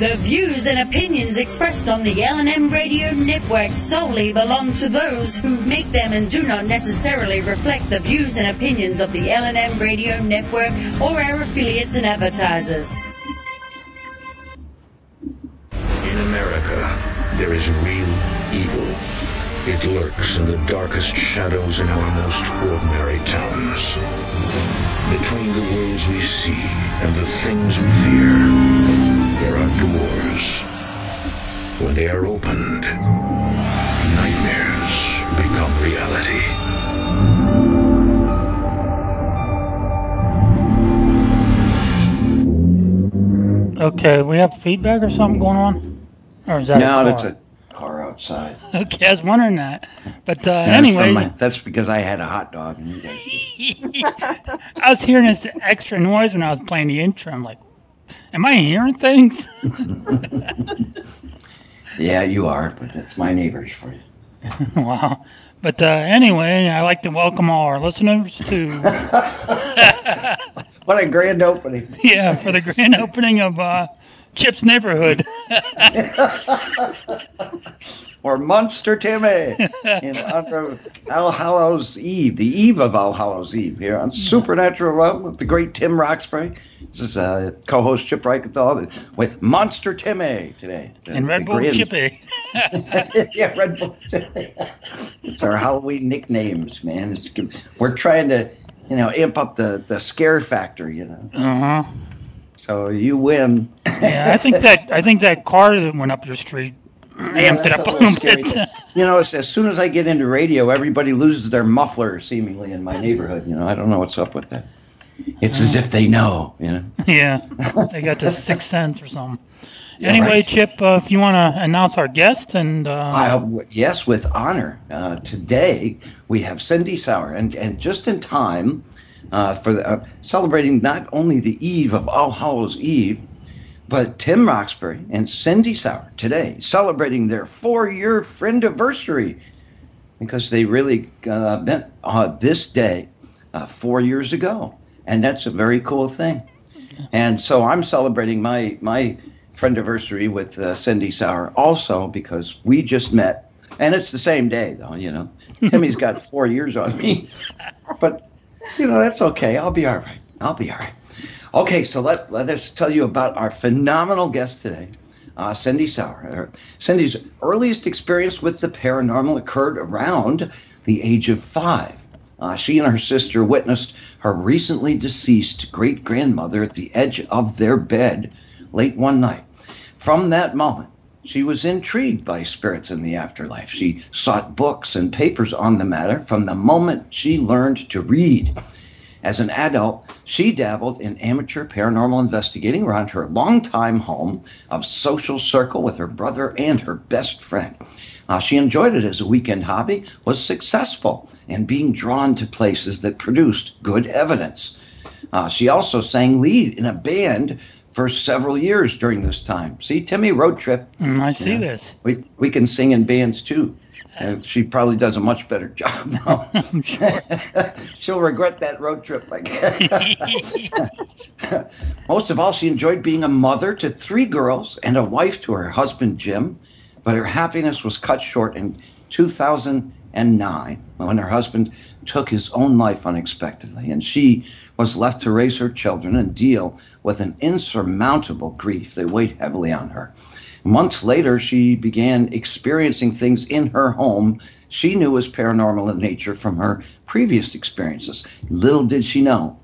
The views and opinions expressed on the L&M Radio Network solely belong to those who make them and do not necessarily reflect the views and opinions of the L&M Radio Network or our affiliates and advertisers. In America, there is real evil. It lurks in the darkest shadows in our most ordinary towns. Between the worlds we see and the things we fear, there are doors. When they are opened, nightmares become reality. Okay, we have feedback or something going on? Or is that no, a that's car? a car outside. Okay, I was wondering that. But uh, That's anyway, my- that's because I had a hot dog. And you guys I was hearing this extra noise when I was playing the intro. I'm like, am I hearing things? yeah, you are, but it's my neighbors for you. wow. But uh, anyway, I'd like to welcome all our listeners to What a grand opening! yeah for the grand opening of uh, Chip's Neighborhood. Or Monster Timmy in honor of All Hallows Eve, the eve of All Hallows Eve here on Supernatural Realm with the great Tim Roxbury. This is uh, co-host Chip Reichenthal with Monster Timmy today. The- and Red Bull grand- Chippy. yeah, Red Bull. it's our Halloween nicknames, man. It's, good. we're trying to, you know, amp up the, the scare factor, you know. Uh huh. So you win. Yeah, I think that I think that car that went up your street amped it up a little bit. You know, as, as soon as I get into radio, everybody loses their muffler seemingly in my neighborhood. You know, I don't know what's up with that. It's as if they know, you know. yeah, they got the sixth sense or something. Yeah, anyway, right. Chip, uh, if you want to announce our guest and uh, Uh, yes, with honor. Uh, today we have Cindy Sauer, and, and just in time uh, for the, uh, celebrating not only the eve of All Hallows Eve, but Tim Roxbury and Cindy Sauer today celebrating their four-year friend anniversary because they really uh, met uh, this day uh, four years ago, and that's a very cool thing. And so I'm celebrating my my friend anniversary with uh, Cindy Sauer also because we just met, and it's the same day though. You know, Timmy's got four years on me, but you know that's okay. I'll be all right. I'll be all right. Okay, so let let us tell you about our phenomenal guest today. Uh, Cindy Sauer. Cindy's earliest experience with the paranormal occurred around the age of five. Uh, she and her sister witnessed her recently deceased great grandmother at the edge of their bed late one night. From that moment, she was intrigued by spirits in the afterlife. She sought books and papers on the matter from the moment she learned to read. As an adult, she dabbled in amateur paranormal investigating around her longtime home of Social Circle with her brother and her best friend. Uh, she enjoyed it as a weekend hobby, was successful in being drawn to places that produced good evidence. Uh, she also sang lead in a band for several years during this time. See, Timmy, road trip. Mm, I see Yeah. this. We we can sing in bands too. And she probably does a much better job now. She'll regret that road trip. Like most of all, she enjoyed being a mother to three girls and a wife to her husband Jim. But her happiness was cut short in 2009 when her husband took his own life unexpectedly, and she was left to raise her children and deal with an insurmountable grief that weighed heavily on her. Months later, she began experiencing things in her home she knew was paranormal in nature from her previous experiences. Little did she know,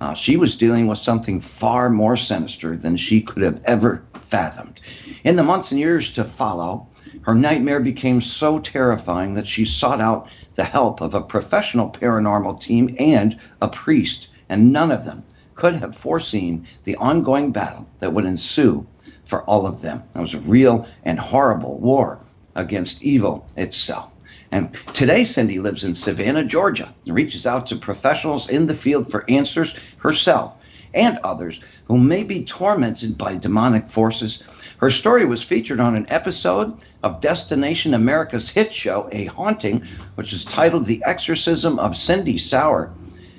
uh, she was dealing with something far more sinister than she could have ever fathomed. In the months and years to follow, her nightmare became so terrifying that she sought out the help of a professional paranormal team and a priest, and none of them could have foreseen the ongoing battle that would ensue for all of them. It was a real and horrible war against evil itself. And today, Cindy lives in Savannah, Georgia, and reaches out to professionals in the field for answers herself and others who may be tormented by demonic forces. Her story was featured on an episode of Destination America's hit show, A Haunting, which is titled The Exorcism of Cindy Sauer.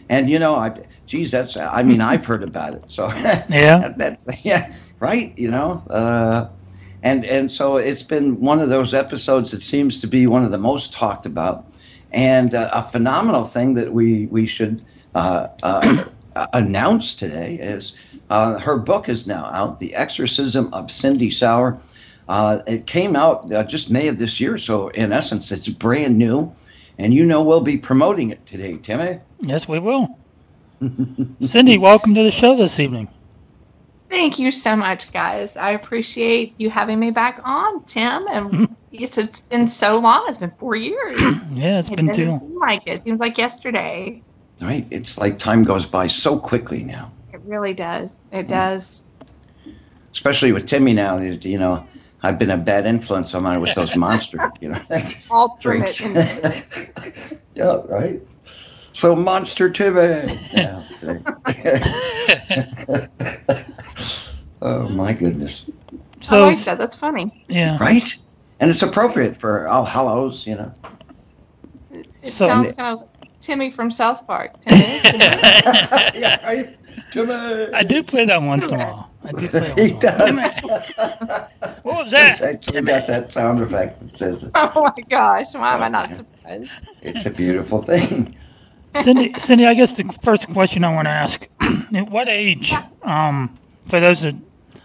And you know, I geez, that's. I mean, I've heard about it. So Yeah. that's yeah, right. You know, uh, and and so it's been one of those episodes that seems to be one of the most talked about, and uh, a phenomenal thing that we we should uh, uh, announce today is uh, her book is now out, The Exorcism of Cindy Sauer. Uh, it came out uh, just May of this year, so in essence, it's brand new. And you know we'll be promoting it today, Timmy. Yes, we will. Cindy, welcome to the show this evening. Thank you so much, guys. I appreciate you having me back on, Tim. And yes, it's been so long. It's been four years. Yeah, it's It been doesn't too. seem like it. It seems like yesterday. Right? It's like time goes by so quickly now, It really does. It mm. does. especially with Timmy now. You know, I've been a bad influence on mine with those monsters. You know, All drinks. it. yeah, right. So Monster Timmy. Yeah. oh my goodness. I So, like that. That's funny. yeah. Right? And it's appropriate for oh, All Hallows, you know. It So- sounds kind of Timmy from South Park. Timmy, Timmy. yeah, right? Timmy. I do play that once in a while. I do play He once in does. What was It's that? actually got that sound effect that says it. oh my gosh! Why am I not surprised? it's a beautiful thing. Cindy, Cindy, I guess the first question I want to ask: At what age, um, for those that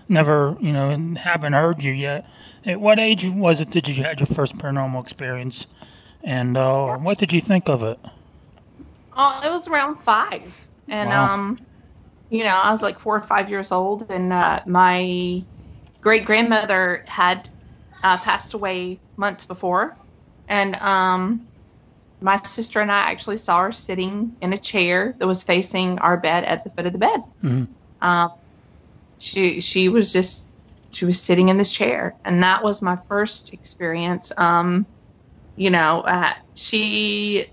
never, you know, haven't heard you yet, at what age was it that you had your first paranormal experience, and uh, what did you think of it? Oh, it was around five, and Wow. um, you know, I was like four or five years old, and uh, my great grandmother had uh, passed away months before, and um, my sister and I actually saw her sitting in a chair that was facing our bed at the foot of the bed. Mhm. Um, she she was just she was sitting in this chair, and that was my first experience. Um, you know, uh, she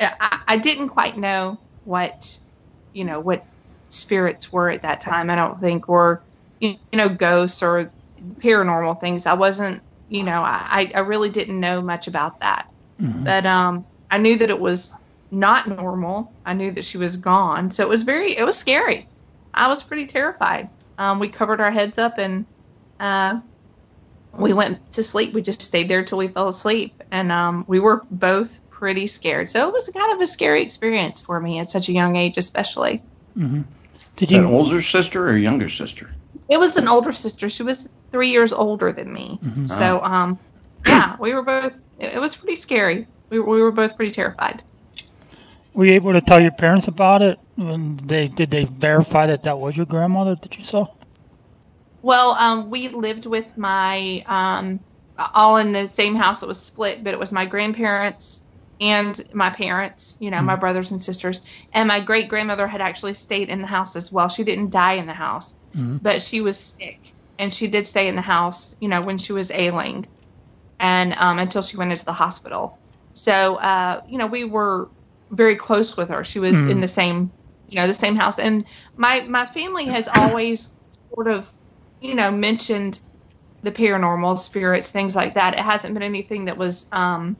I, I didn't quite know what you know what spirits were at that time. I don't think were you know ghosts or paranormal things. I wasn't you know I I really didn't know much about that. Mhm. But um, I knew that it was not normal. I knew that she was gone, so it was very it was scary. I was pretty terrified. Um, we covered our heads up and uh, we went to sleep. We just stayed there till we fell asleep, and um, we were both pretty scared. So it was kind of a scary experience for me at such a young age, especially. Mhm. Did Is that you? older sister or younger sister? It was an older sister. She was three years older than me. Mhm. So um, yeah, we were both. It, it was pretty scary. We, we were both pretty terrified. Were you able to tell your parents about it? When they did they verify that that was your grandmother that you saw? Well, um, we lived with my um, all in the same house. It was split, but it was my grandparents and my parents. You know, my brothers and sisters, and my great grandmother had actually stayed in the house as well. She didn't die in the house, Mhm. but she was sick, and she did stay in the house. You know, when she was ailing, and um, until she went into the hospital. So, uh, you know, we were very close with her. She was Mhm. in the same, you know, the same house. And my my family has always sort of, you know, mentioned the paranormal spirits, things like that. It hasn't been anything that was, um,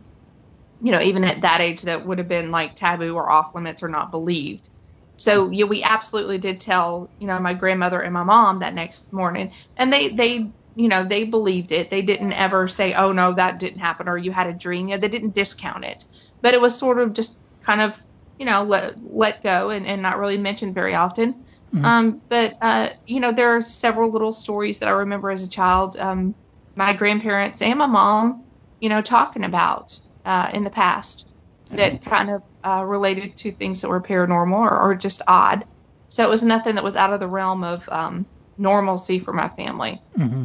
you know, even at that age that would have been like taboo or off limits or not believed. So yeah, we absolutely did tell, you know, my grandmother and my mom that next morning, and they they you know they believed it. They didn't ever say, oh no, that didn't happen, or you had a dream. Yeah, they didn't discount it, but it was sort of just kind of you know let let go and, and not really mentioned very often. Mhm. Um, but uh, you know there are several little stories that I remember as a child. Um, my grandparents and my mom, you know, talking about uh, in the past that kind of uh, related to things that were paranormal or, or just odd. So it was nothing that was out of the realm of um, normalcy for my family. hmm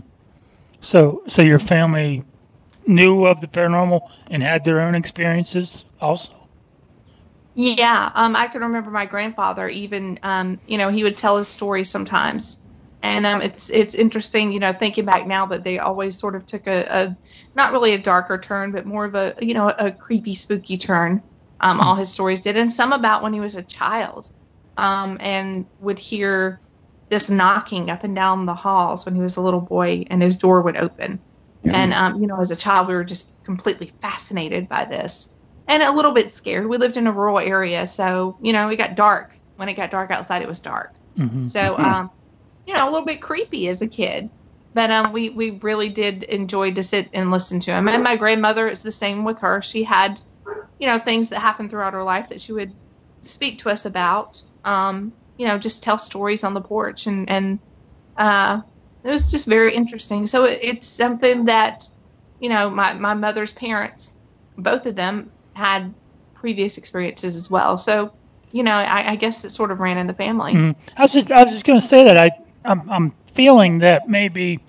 So, so your family knew of the paranormal and had their own experiences also. Yeah, um, I can remember my grandfather even, um, you know, he would tell his stories sometimes, and um, it's it's interesting, you know, thinking back now that they always sort of took a, a not really a darker turn, but more of a you know a creepy, spooky turn. Um, all his stories did, and some about when he was a child, um, and would hear this knocking up and down the halls when he was a little boy, and his door would open. And um, you know, as a child, we were just completely fascinated by this, and a little bit scared. We lived in a rural area, so you know, it got dark when it got dark outside, it was dark. hmm So, um, you know, a little bit creepy as a kid. But um, we, we really did enjoy to sit and listen to him. And my grandmother is the same with her. She had, you know, things that happened throughout her life that she would speak to us about. Um, you know, just tell stories on the porch. And, and uh, it was just very interesting. So it, it's something that, you know, my, my mother's parents, both of them had previous experiences as well. So, you know, I, I guess it sort of ran in the family. Mhm. I was just I was just going to say that I I'm, I'm feeling that maybe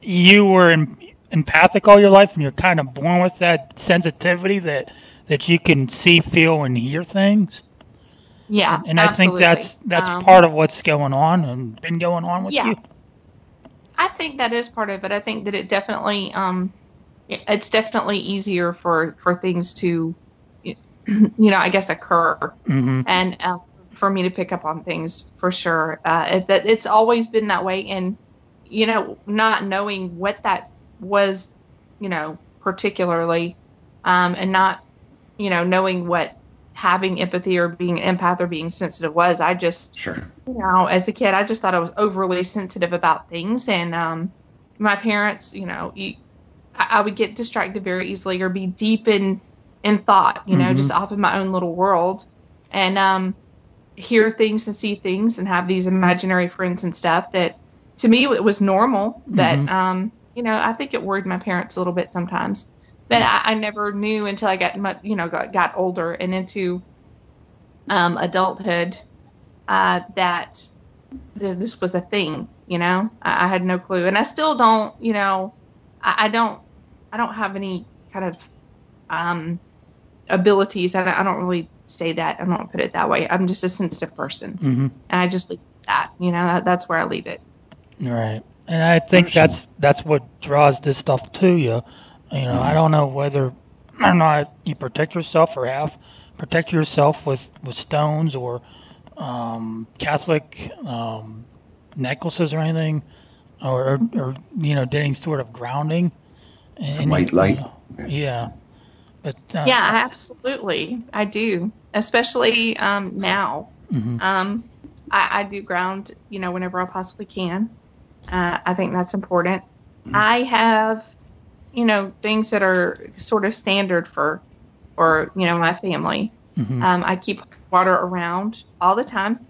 you were in, empathic all your life and you're kind of born with that sensitivity that that you can see, feel, and hear things. Yeah, And I think that's that's Um, part of what's going on and been going on with Yeah. you. I think that is part of it. I think that it definitely, um, it's definitely easier for for things to, you know, I guess occur, hmm and um, for me to pick up on things for sure. Uh, it, that it's always been that way, and you know, not knowing what that was, you know, particularly, um, and not, you know, knowing what having empathy or being an empath or being sensitive was, I just Sure. you know, as a kid, I just thought I was overly sensitive about things, and um, my parents, you know, you, I, I would get distracted very easily or be deep in in thought, you know, Mhm. just off in my own little world, and um, hear things and see things and have these imaginary friends and stuff that to me it was normal, but Mhm. um, you know, I think it worried my parents a little bit sometimes. But I, I never knew until I got much, you know, got, got older and into um, adulthood uh, that th- this was a thing. You know, I, I had no clue, and I still don't. You know, I, I don't. I don't have any kind of um, abilities. I don't, I don't really say that. I don't put it that way. I'm just a sensitive person, hmm and I just leave that. You know, that, that's where I leave it. Right. And I think that's that's what draws this stuff to you. You know, I don't know whether or not you protect yourself or have protect yourself with, with stones or um, Catholic um, necklaces or anything, or, or, or you know, getting sort of grounding. And, white light. you know, yeah. But uh, Yeah, absolutely. I do, especially um, now. mhm. Um, I, I do ground, you know, whenever I possibly can. Uh, I think that's important. I have, you know, things that are sort of standard for, or you know, my family. Mhm. Um, I keep water around all the time.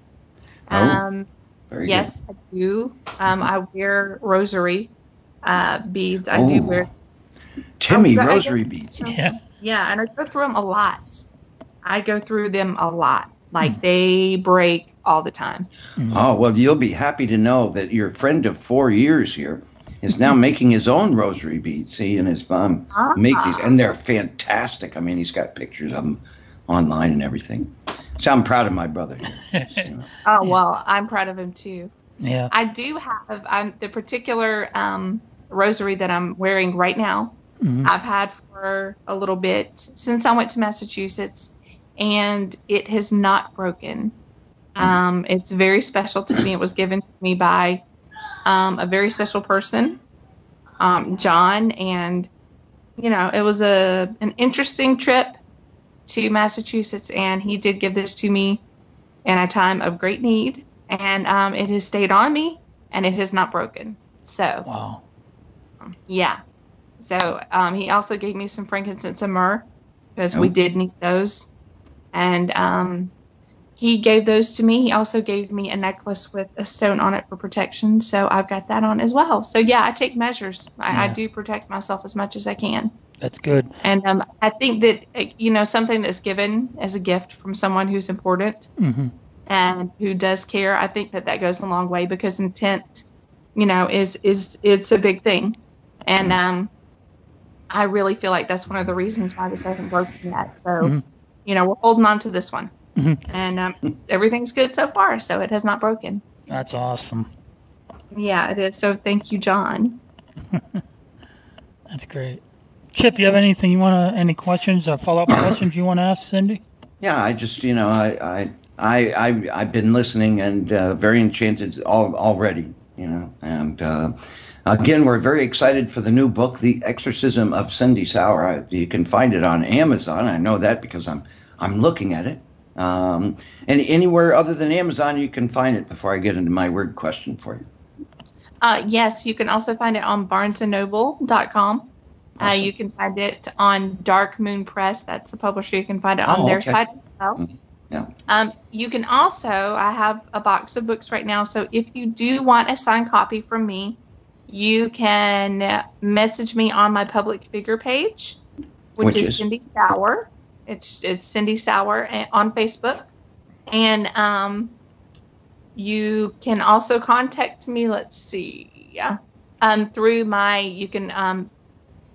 Oh, Um, Very good. yes, I do. Um, I wear rosary uh, beads. I do Oh. wear Timmy I- I- rosary beads. Yeah. Yeah, and I go through them a lot. I go through them a lot. Like Hmm. they break all the time. Mhm. Oh well, you'll be happy to know that your friend of four years here is now making his own rosary beads. See, and his mom Ah. makes these, and they're fantastic. I mean, he's got pictures of them online and everything. So I'm proud of my brother. Here. So, Oh well, I'm proud of him too. yeah. I do have um, the particular um, rosary that I'm wearing right now. Mhm. I've had for a little bit since I went to Massachusetts, and it has not broken. Um, it's very special to me. It was given to me by um, a very special person, um, John, and you know it was a an interesting trip to Massachusetts, and he did give this to me in a time of great need, and um, it has stayed on me, and it has not broken. So Wow. yeah. So um, he also gave me some frankincense and myrrh because we Oh. did need those. And um, he gave those to me. He also gave me a necklace with a stone on it for protection. So I've got that on as well. So yeah, I take measures. I, I do protect myself as much as I can. That's good. And um, I think that, you know, something that's given as a gift from someone who's important hmm and who does care, I think that that goes a long way because intent, you know, is is it's a big thing, and um, I really feel like that's one of the reasons why this hasn't broken yet. So, Mhm. you know, we're holding on to this one, Mhm. and um, everything's good so far. So it has not broken. That's awesome. Yeah, it is. So thank you, John. That's great. Chip, you have anything you want to, any questions or follow up questions you want to ask Cindy? yeah, I just you know I I I, I I've been listening and uh, very enchanted all, already. You know, and uh, again, we're very excited for the new book, The Exorcism of Cindy Sauer. I, you can find it on Amazon. I know that because I'm I'm looking at it. Um, and anywhere other than Amazon, you can find it. Before I get into my word question for you. Uh, yes, you can also find it on BarnesandNoble.com. Uh, Awesome. you can find it on Dark Moon Press. That's the publisher. You can find it on Oh, their okay. site as well. Mhm. Yeah. Um, you can also, I have a box of books right now. So if you do want a signed copy from me, you can message me on my public figure page, which, Which is, is? Cindy Sauer. It's it's Cindy Sauer on Facebook, and um, you can also contact me. Let's see, yeah, um, through my you can um,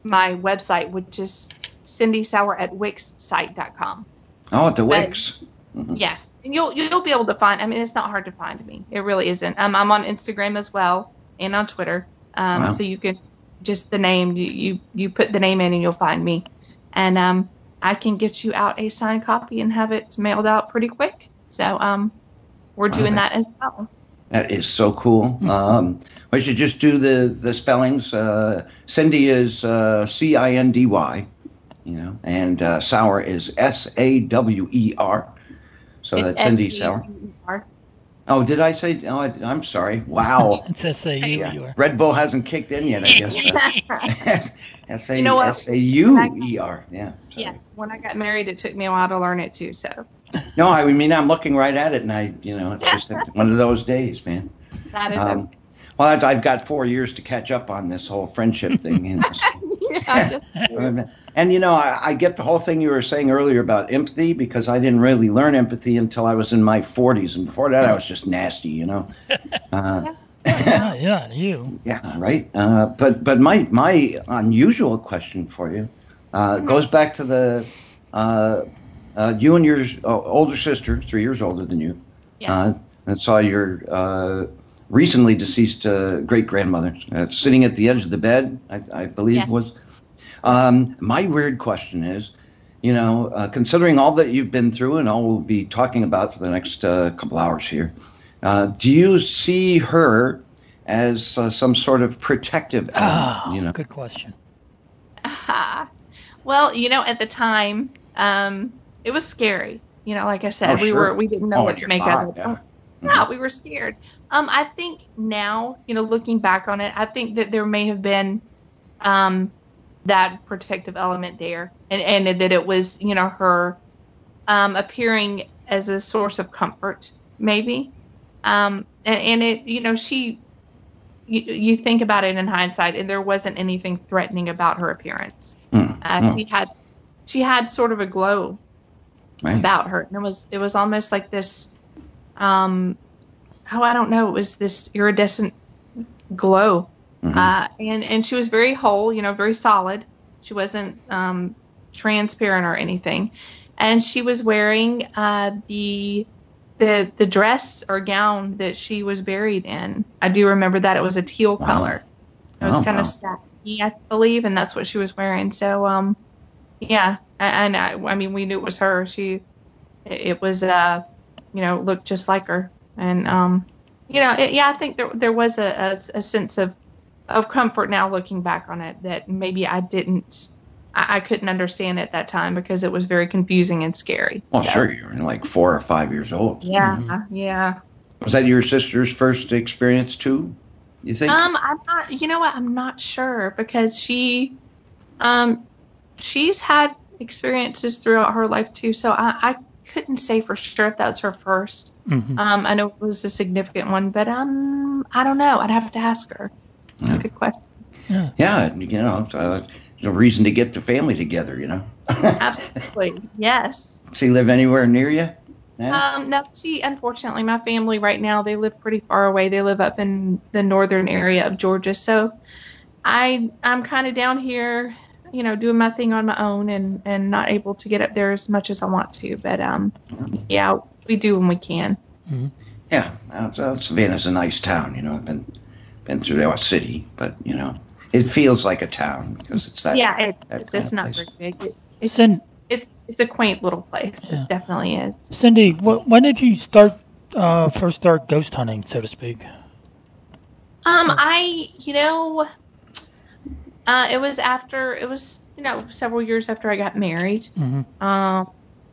my website, which is Cindy Sauer at wixsite.com. Oh, at the Wix. Yes, and you'll you'll be able to find. I mean, it's not hard to find me. It really isn't. Um, I'm on Instagram as well and on Twitter. Um, Wow. so you can just the name you, you you put the name in and you'll find me, and um, I can get you out a signed copy and have it mailed out pretty quick. So um, we're Wow, doing that- that as well. That is so cool. Um, we should just do the the spellings. Uh, Cindy is uh, C I N D Y, you know, and uh, Sauer is S A W E R. So It's that's Cindy S Sauer. Oh, did I say? Oh, I, I'm sorry. Wow. It's SAU. You are. Red Bull hasn't kicked in yet, I guess. S A You know what? S A U E R. Yeah. sorry. Yes, when I got married, it took me a while to learn it too. So No, I mean I'm looking right at it, and I, you know, it's just one of those days, man. that is Um, okay. well, I've got four years to catch up on this whole friendship thing. You know, so- yeah, just, and you know, I, I get the whole thing you were saying earlier about empathy because I didn't really learn empathy until I was in my 40s, and before that, I was just nasty. You know. Uh, Yeah, yeah, you. yeah, right. Uh, but but my my unusual question for you uh, goes back to the uh, uh, you and your uh, older sister, three years older than you, yes. uh, and saw your uh, recently deceased uh, great grandmother uh, sitting at the edge of the bed. I, I believe Yeah. was. Um, my weird question is, you know, uh, considering all that you've been through and all we'll be talking about for the next uh, couple hours here, uh, do you see her as uh, some sort of protective element? Ah, you know, good question. well, you know, at the time, um, it was scary. You know, like I said, Oh, we sure. were we didn't know Oh, what to you're make of it. yeah. Yeah, we were scared. Um, I think now, you know, looking back on it, I think that there may have been um, that protective element there, and and that it was, you know, her um, appearing as a source of comfort, maybe. Um, and, and it, you know, she, you, you think about it in hindsight, and there wasn't anything threatening about her appearance. Mm, Uh, mm, She had, she had sort of a glow right. about her, and it was it was almost like this, um, oh I don't know, it was this iridescent glow, Mhm. uh, and and she was very whole, you know, very solid. She wasn't um, transparent or anything, and she was wearing uh, the the the dress or gown that she was buried in. I do remember that it was a teal Wow. color. It was Oh, kind wow. of satin, I believe, and that's what she was wearing. So, um, yeah, and I, I mean, we knew it was her. She, it it was, uh, you know, looked just like her, and um, you know, it, yeah, I think there there was a, a, a sense of of comfort now looking back on it that maybe I didn't, I, I couldn't understand at that time because it was very confusing and scary. Well, So, sure, you were like four or five years old. Yeah, yeah. Was that your sister's first experience too? You think? Um, I'm not. You know what? I'm not sure because she, um, she's had experiences throughout her life too. So I, I couldn't say for sure if that was her 1st hmm Um, I know it was a significant one, but um, I don't know. I'd have to ask her. It's Yeah. a good question. Yeah. yeah, you know, there's a reason to get the family together. You know. Absolutely, yes. Does he live anywhere near you? Yeah. Um, no, she unfortunately, my family right now they live pretty far away. They live up in the northern area of Georgia, so I I'm kind of down here, you know, doing my thing on my own and and not able to get up there as much as I want to. But um, yeah, we do when we can. yeah. Uh, so Savannah's a nice town. You know, I've been been through our city, but you know, it feels like a town because it's that. yeah, it, that it's, it's not place. very big. It, it's Sin- it's it's a quaint little place. Yeah. It definitely is. Cindy, wh- when did you start, uh, first start ghost hunting, so to speak? Um, I, you know, uh, it was after, it was, you know, several years after I got married. hmm Um,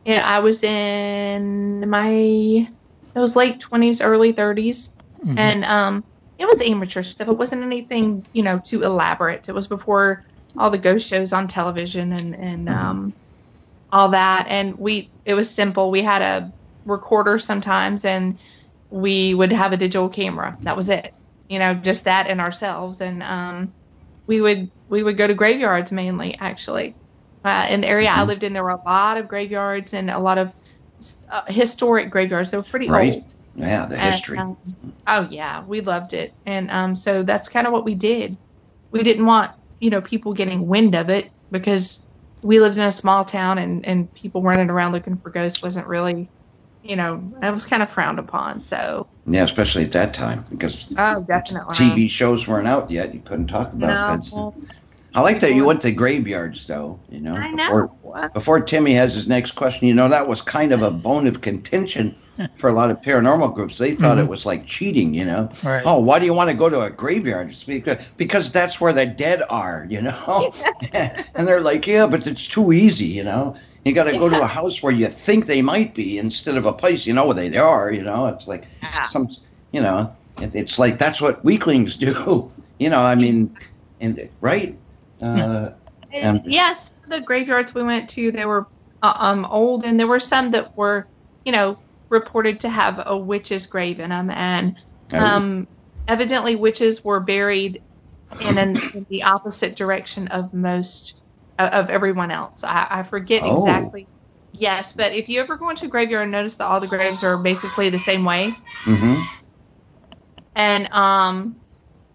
yeah, I was in my it was late twenties, early 30s Mhm. and um, it was amateur stuff. It wasn't anything you know too elaborate. It was before all the ghost shows on television and and um, all that. And we it was simple. We had a recorder sometimes, and we would have a digital camera. That was it. You know, just that and ourselves. And um, we would we would go to graveyards mainly, actually. Uh, in the area I Mhm. lived in, there were a lot of graveyards and a lot of uh, historic graveyards. They were pretty Right. old. Yeah, the And, history. um, oh yeah, we loved it, and um, so that's kind of what we did. We didn't want you know people getting wind of it because we lived in a small town, and and people running around looking for ghosts wasn't really, you know, that was kind of frowned upon. So Yeah, especially at that time because oh, definitely TV shows weren't out yet. You couldn't talk about that. No, I like that you went to graveyards, though. You know, I before, know. before Timmy has his next question, you know, that was kind of a bone of contention for a lot of paranormal groups. They thought Mhm. it was like cheating, you know. Right. Oh, why do you want to go to a graveyard? Because, because that's where the dead are, you know. and they're like, yeah, but it's too easy, you know. You got to go to a house where you think they might be instead of a place you know where they are. You know, it's like Yeah. some, you know, it, it's like that's what weaklings do. You know, I mean, and right. Uh, And And- yes, the graveyards we went to, they were uh, um old, and there were some that were, you know, reported to have a witch's grave in them, and um, evidently witches were buried in, an, in the opposite direction of most uh, of everyone else. I, I forget Oh. exactly. Yes, but if you ever go into a graveyard and notice that all the graves are basically the same way, hmm and um,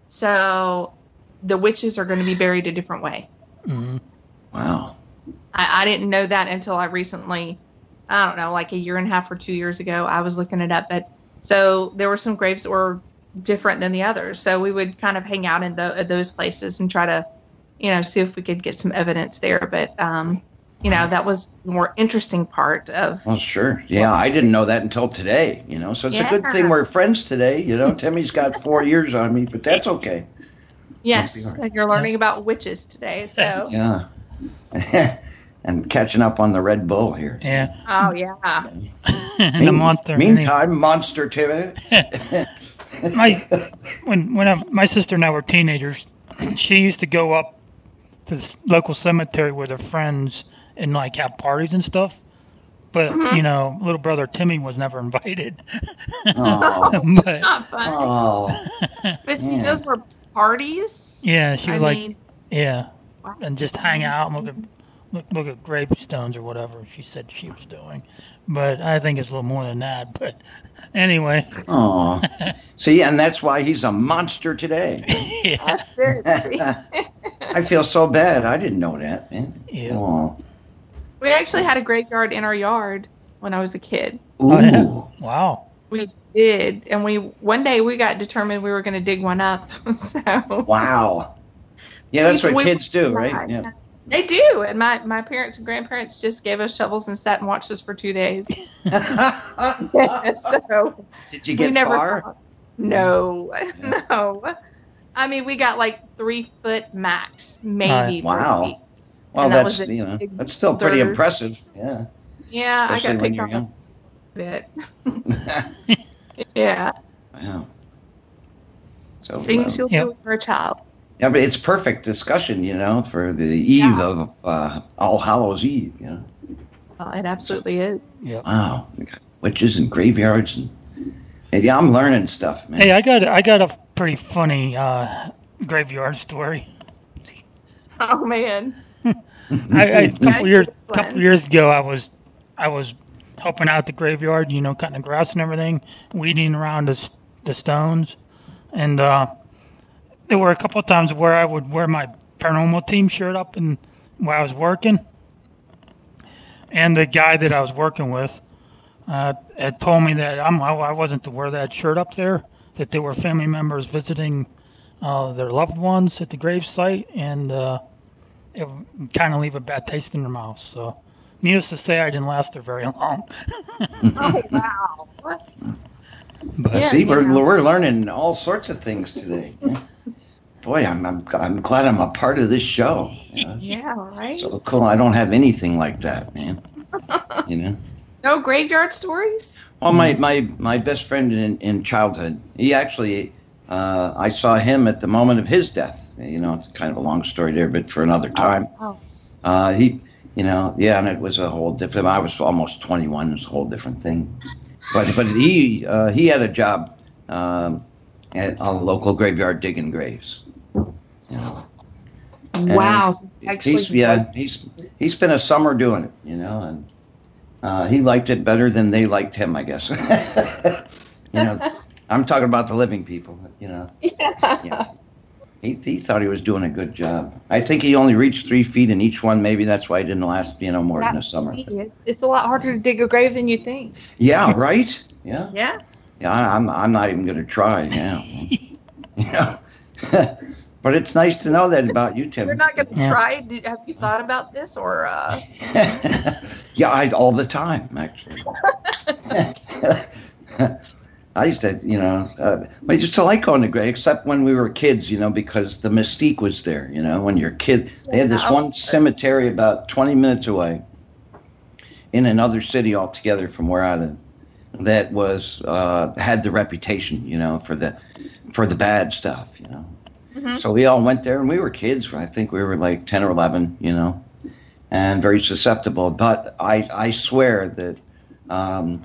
so the witches are going to be buried a different way. Mhm. Wow. I, I didn't know that until I recently, I don't know, like a year and a half or two years ago. I was looking it up, but so there were some graves that were different than the others. So we would kind of hang out in the, at those places and try to, you know, see if we could get some evidence there. But, um, you know, that was the more interesting part of. Well, sure. Yeah, I didn't know that until today. You know, so it's a good thing we're friends today. You know, Timmy's got four years on me, but that's okay. Yes, and you're learning about witches today. So, Yeah. and catching up on the Red Bull here. Yeah. oh yeah, and the monster. Meantime, Monster Timmy. my when when I, my sister and I were teenagers, she used to go up to the local cemetery with her friends and like have parties and stuff. But mm-hmm. you know, little brother Timmy was never invited. Oh. but not fun. oh. but see, yeah. those were parties. yeah, she I would like mean, yeah, wow. and just hang out and look at look, look at gravestones or whatever she said she was doing. But I think it's a little more than that. But anyway, Oh. See, and that's why he's a monster today. yeah, I feel so bad. I didn't know that, man. yeah. Oh. We actually had a graveyard in our yard when I was a kid. Ooh. Oh, yeah. Wow. We did, and we one day we got determined we were going to dig one up. so Wow. Yeah, that's We- what we- kids do, right? Yeah. they do, and my my parents and grandparents just gave us shovels and sat and watched us for two days. so Did you get never far? thought- No, no. I mean, we got like three foot max, maybe. Right. four Wow. feet. Well, and that that's was a you know that's still pretty impressive. Yeah, Yeah, I especially got when picked you're on young. a bit. Yeah, wow. So things uh, you'll Yep. do for a child. yeah, but it's perfect discussion, you know, for the eve Yeah. of uh, All Hallows Eve. You know, Well, it absolutely is. Yeah. wow, witches and graveyards and, and yeah, I'm learning stuff, man. Hey, I got I got a pretty funny uh, graveyard story. Oh man. I, I, a couple years good couple years ago, I was I was helping out the graveyard, you know, cutting the grass and everything, weeding around the the stones, and uh, there were a couple of times where I would wear my paranormal team shirt up and while I was working, and the guy that I was working with uh, had told me that I'm I wasn't to wear that shirt up there, that there were family members visiting uh, their loved ones at the gravesite, and uh, it kind of leave a bad taste in their mouth. So, needless to say, I didn't last there very long. Oh wow. But Yeah. See, we're we're learning all sorts of things today. Boy, I'm, I'm I'm glad I'm a part of this show. you know. Yeah, right. So cool. I don't have anything like that, man. you know. No graveyard stories. Well, my my my best friend in in childhood, he actually, uh, I saw him at the moment of his death. You know, it's kind of a long story there, but for another time. Oh. Uh, he, you know, yeah, and it was a whole different. I was almost 21. It was a whole different thing. But but he uh, he had a job um, at a local graveyard digging graves. You know. Wow. Actually, he's yeah he's he spent a summer doing it, you know, and uh, he liked it better than they liked him, I guess. you know, I'm talking about the living people, you know. Yeah. Yeah. He, he thought he was doing a good job. I think he only reached three feet in each one. Maybe that's why it didn't last, you know, more than a summer. It's, it's a lot harder to dig a grave than you think. Yeah, right. Yeah, Yeah. yeah. I, I'm I'm not even going to try now. you know, but it's nice to know that about you, Tim. You're not going to Yeah. try. Did, have you thought about this or? Uh, yeah, I all the time actually. I used to, you know, uh, I used to like going to grave, except when we were kids, you know, because the mystique was there. You know, when you're a kid, they had this one cemetery about 20 minutes away, in another city altogether from where I live, that was uh, had the reputation, you know, for the for the bad stuff, you know. Mhm. So we all went there, and we were kids. I think we were like 10 or 11, you know, and very susceptible. But I I swear that um,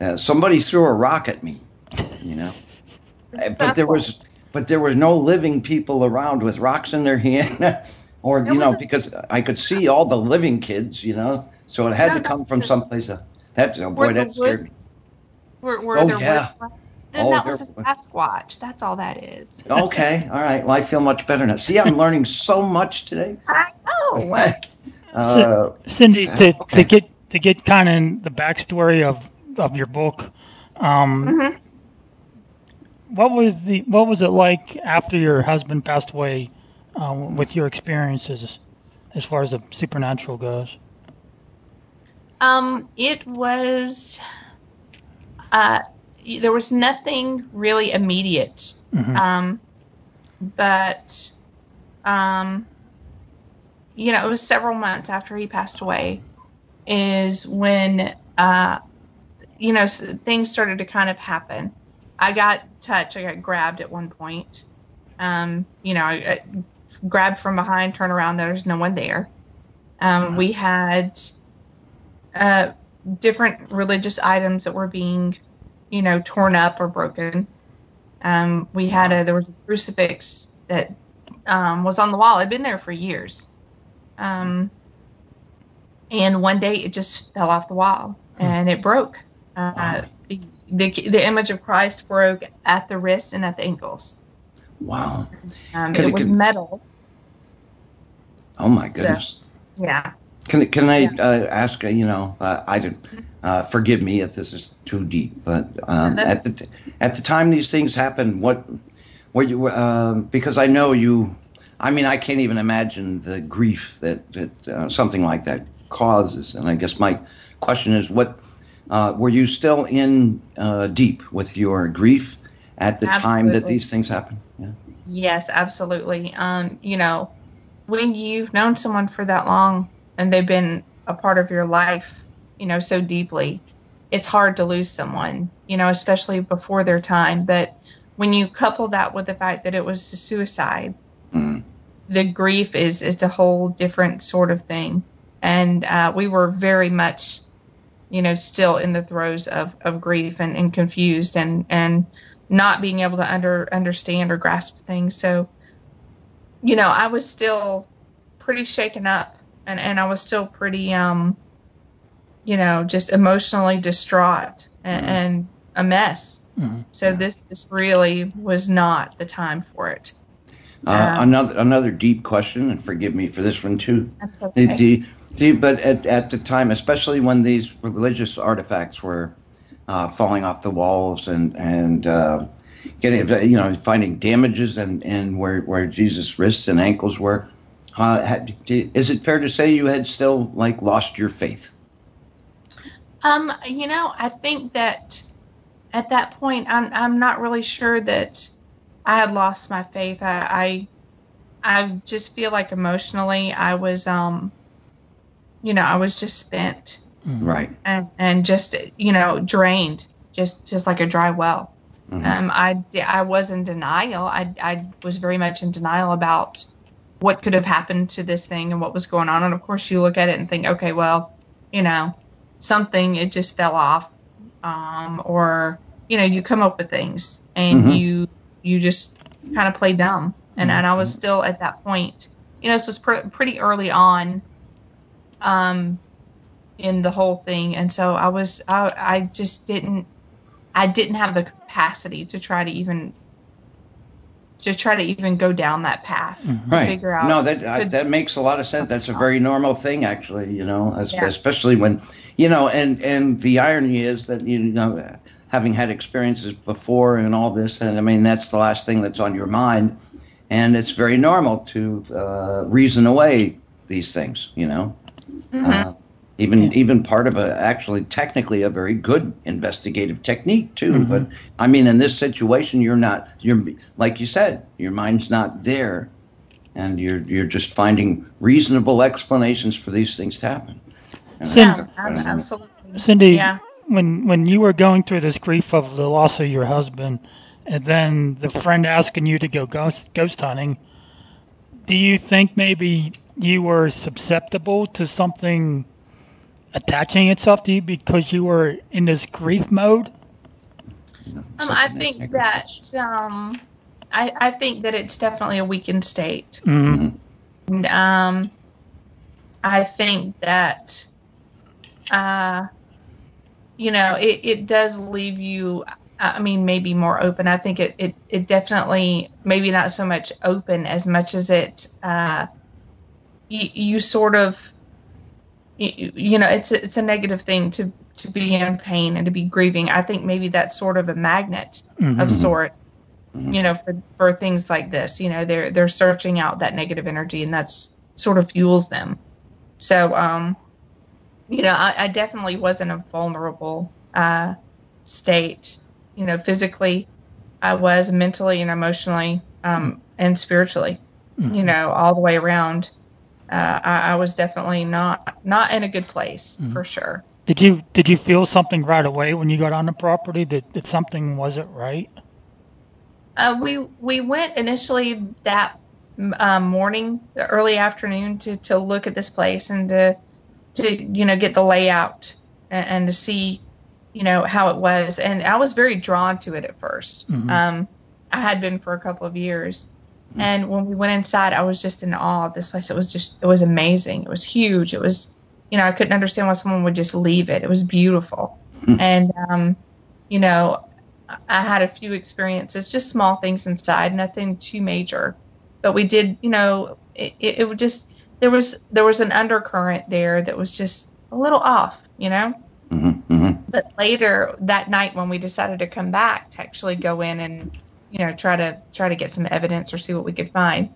uh, somebody threw a rock at me, you know. it's but there was but there were no living people around with rocks in their hand or There you know because i could see all the living kids you know so it had No, to come from someplace else. that oh Were boy that scared me Were, were Oh, there yeah. woods- Then Oh, that was a. Sasquatch. That's all that is. okay all right well i feel much better now see i'm learning so much today I know. uh, Cindy, to, Okay. to get to get kind of the backstory of of your book, um, Mhm. What was the what was it like after your husband passed away, uh, with your experiences, as far as the supernatural goes? Um, it was. Uh, there was nothing really immediate. Mhm. Um, but, um, you know, it was several months after he passed away, is when, uh, you know, things started to kind of happen. I got touched. I got grabbed at one point. Um, you know, I, I grabbed from behind, turn around. There's no one there. Um, we had uh, different religious items that were being, you know, torn up or broken. Um, we had a there was a crucifix that um, was on the wall. It'd been there for years, um, and one day it just fell off the wall and it broke. Uh, Wow. The, the image of Christ broke at the wrists and at the ankles. wow Um, it it was con- metal. oh my So- goodness Yeah. Can can I uh, ask? Uh, you know, uh, I did. Uh, forgive me if this is too deep, but um, at the t- at the time these things happened, what were you? Um, because I know you. I mean, I can't even imagine the grief that that uh, something like that causes. And I guess my question is, what uh, were you still in uh, deep with your grief at the time that these things happened? Yeah. Yes, absolutely. Um, you know, when you've known someone for that long and they've been a part of your life, you know, so deeply, it's hard to lose someone, you know, especially before their time. But when you couple that with the fact that it was a suicide, Mm. the grief is it's a whole different sort of thing. And uh, we were very much, you know, still in the throes of, of grief and, and confused and, and not being able to under understand or grasp things. So, you know, I was still pretty shaken up and, and I was still pretty um you know, just emotionally distraught and, Mhm. and a mess. Mhm. So this this really was not the time for it. Uh, Um, another another deep question, and forgive me for this one too. That's okay. do, you- you- but at, at the time, especially when these religious artifacts were uh, falling off the walls and and uh, getting you know finding damages and, and where where Jesus' wrists and ankles were, uh, had, is it fair to say you had still like lost your faith? Um, you know, I think that at that point, I'm I'm not really sure that I had lost my faith. I I, I just feel like emotionally, I was um, you know, I was just spent. Right. and and just you know drained, just just like a dry well. Mhm. Um, I I was in denial. I I was very much in denial about what could have happened to this thing and what was going on. And of course, you look at it and think, okay, well, you know, something it just fell off, um, or you know, you come up with things and Mhm. you you just kind of play dumb. And and I was still at that point. You know, this was pr- pretty early on. Um, in the whole thing and so i was i, I just didn't i didn't have the capacity to try to even to try to even go down that path to Right. figure out no, that I, that makes a lot of sense. That's a very normal thing, actually. You know, Yeah. especially when you know, and and the irony is that you know, having had experiences before and all this, and I mean that's the last thing that's on your mind, and it's very normal to uh, reason away these things. You know. Mhm. Uh, even even part of a actually technically a very good investigative technique too. Mhm. But I mean, in this situation, you're not you're like you said, your mind's not there, and you're you're just finding reasonable explanations for these things to happen. And Cindy- yeah, that's- ab- that's- absolutely Cindy, yeah when when you were going through this grief of the loss of your husband, and then the friend asking you to go ghost ghost hunting, do you think maybe you were susceptible to something attaching itself to you because you were in this grief mode? um, i think that um I, I think that it's definitely a weakened state Mm-hmm. And, um i think that uh you know it, it does leave you i mean maybe more open i think it, it it definitely maybe not so much open as much as it uh you, you sort of you, you know it's a, it's a negative thing to to be in pain and to be grieving. I think maybe that's sort of a magnet Mhm. of sort Mhm. you know for, for things like this. You know they're they're searching out that negative energy and that's sort of fuels them. So um you know i, I definitely was in a vulnerable uh state. You know physically i was mentally and emotionally um and spiritually you know all the way around uh, I, I was definitely not not in a good place Mhm. for sure Did you did you feel something right away when you got on the property that, that something wasn't right? Uh, we we went initially that um, morning, the early afternoon, to, to look at this place and to to you know get the layout and, and to see you know how it was. And I was very drawn to it at 1st Mhm. Um, I had been for a couple of years, and when we went inside, I was just in awe of this place. It was just it was amazing. It was huge. It was you know I couldn't understand why someone would just leave it. It was beautiful, and um, you know I had a few experiences, just small things inside, nothing too major. But we did, you know, it, it, it would just there was there was an undercurrent there that was just a little off, you know. Mhm, mhm. But later that night, when we decided to come back to actually go in and you know try to try to get some evidence or see what we could find,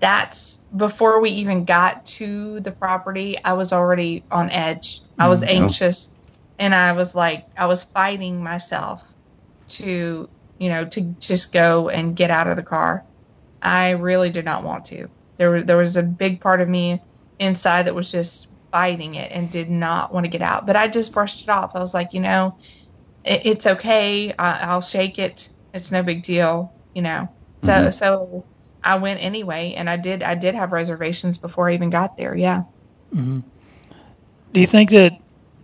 that's before we even got to the property. I was already on edge. I was Mhm. anxious, and I was like, I was fighting myself to you know to just go and get out of the car. I really did not want to. There was there was a big part of me inside that was just fighting it and did not want to get out. But I just brushed it off. I was like, you know, it, it's okay. I, I'll shake it. It's no big deal. You know. So Mhm. so I went anyway, and I did I did have reservations before I even got there. Yeah. hmm Do you think that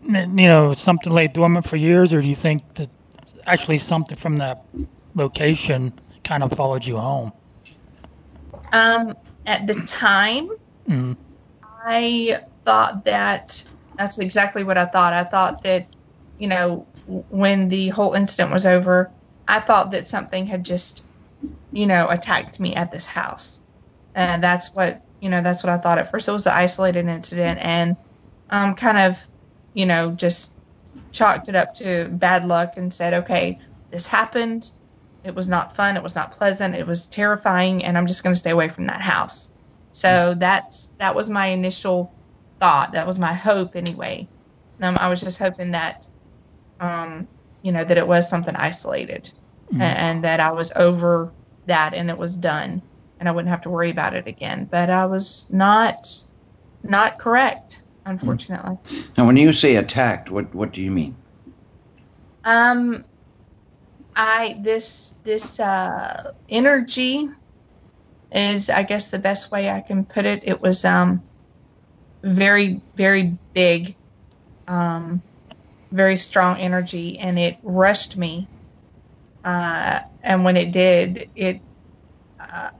you know something lay dormant for years, or do you think that actually something from that location kind of followed you home? Um, at the time, Mm. I thought that that's exactly what I thought. I thought that, you know, when the whole incident was over, I thought that something had just, you know, attacked me at this house. And that's what, you know, that's what I thought at first. It was an isolated incident and um, kind of, you know, just chalked it up to bad luck and said, okay, this happened. It was not fun. It was not pleasant. It was terrifying. And I'm just going to stay away from that house. So that's that was my initial thought. That was my hope anyway. Um, I was just hoping that, um, you know, that it was something isolated, Mhm. and, that I was over that and it was done, and I wouldn't have to worry about it again. But I was not not correct. unfortunately. Now, when you say attacked, what what do you mean? Um, I this this uh, energy is, I guess, the best way I can put it. It was um very very big, um, very strong energy, and it rushed me. Uh, and when it did, it. Uh,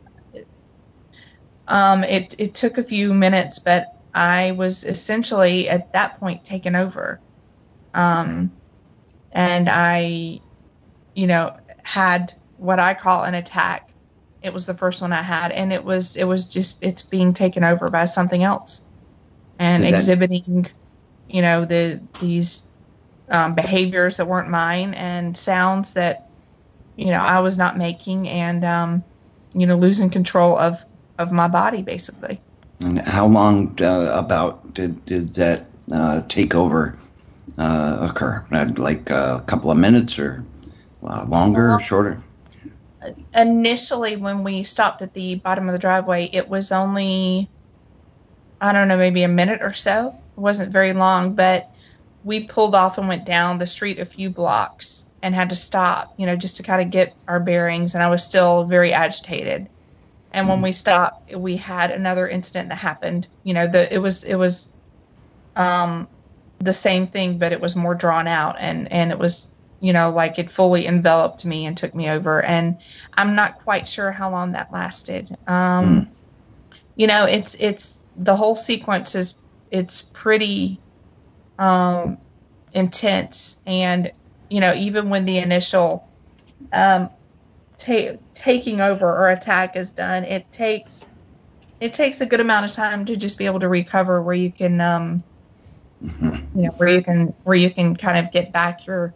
um, it, it took a few minutes, but I was essentially at that point taken over. Um, and I, you know, had what I call an attack. It was the first one I had, and it was it was just it's being taken over by something else, and Did that- exhibiting, you know, the these um, behaviors that weren't mine and sounds that, you know, I was not making, and um, you know, losing control of of my body basically. And how long uh, about did did that uh, takeover uh, occur? Uh, Like a couple of minutes, or uh, longer, or shorter? initially when we stopped at the bottom of the driveway it was only i don't know maybe a minute or so it wasn't very long but we pulled off and went down the street a few blocks and had to stop you know just to kind of get our bearings and i was still very agitated. And when we stopped we had another incident that happened. You know the it was it was um the same thing but it was more drawn out and and it was you know like it fully enveloped me and took me over. And i'm not quite sure how long that lasted. Um you know it's it's the whole sequence is it's pretty um intense. And you know even when the initial um ta- taking over or attack is done it takes it takes a good amount of time to just be able to recover where you can um you know where you can where you can kind of get back your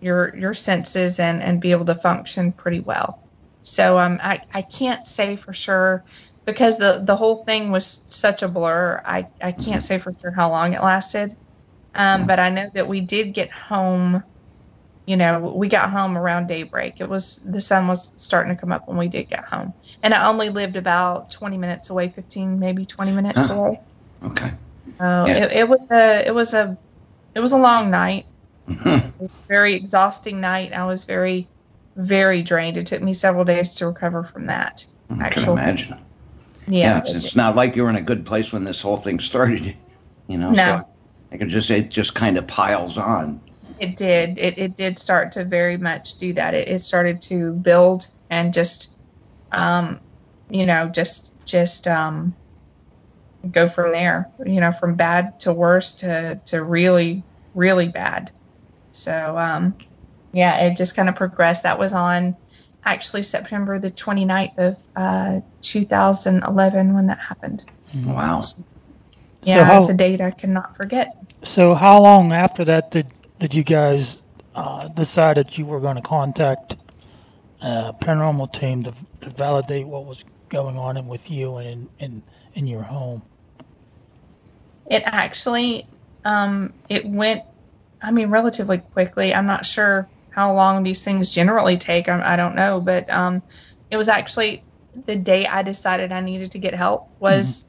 your your senses and and be able to function pretty well. So um i i can't say for sure because the the whole thing was such a blur. I i can't say for sure how long it lasted um but i know that we did get home you know we got home around daybreak it was the sun was starting to come up when we did get home and i only lived about 20 minutes away 15 maybe 20 minutes Huh. away Okay. Oh, Yeah. it, it was a it was a it was a long night. Mhm. A very exhausting night. I was very very drained. It took me several days to recover from that. I can imagine. Yeah. Yeah, it's, it's not like you were in a good place when this whole thing started. You know, No. so I could just say it just kind of piles on. It did. It, it did start to very much do that. It, it started to build and just, um, you know, just just um, go from there. You know, from bad to worse to to really really bad. So um, yeah, it just kind of progressed. That was on actually September the 29th of uh, 2011 when that happened. Wow. Yeah, how- it's a date I cannot forget. So how long after that did did you guys uh, decide that you were going to contact a paranormal team to, to validate what was going on in, with you and in, in in your home? It actually, um, it went, I mean, relatively quickly. I'm not sure how long these things generally take. I, I don't know, but um, it was actually the day I decided I needed to get help was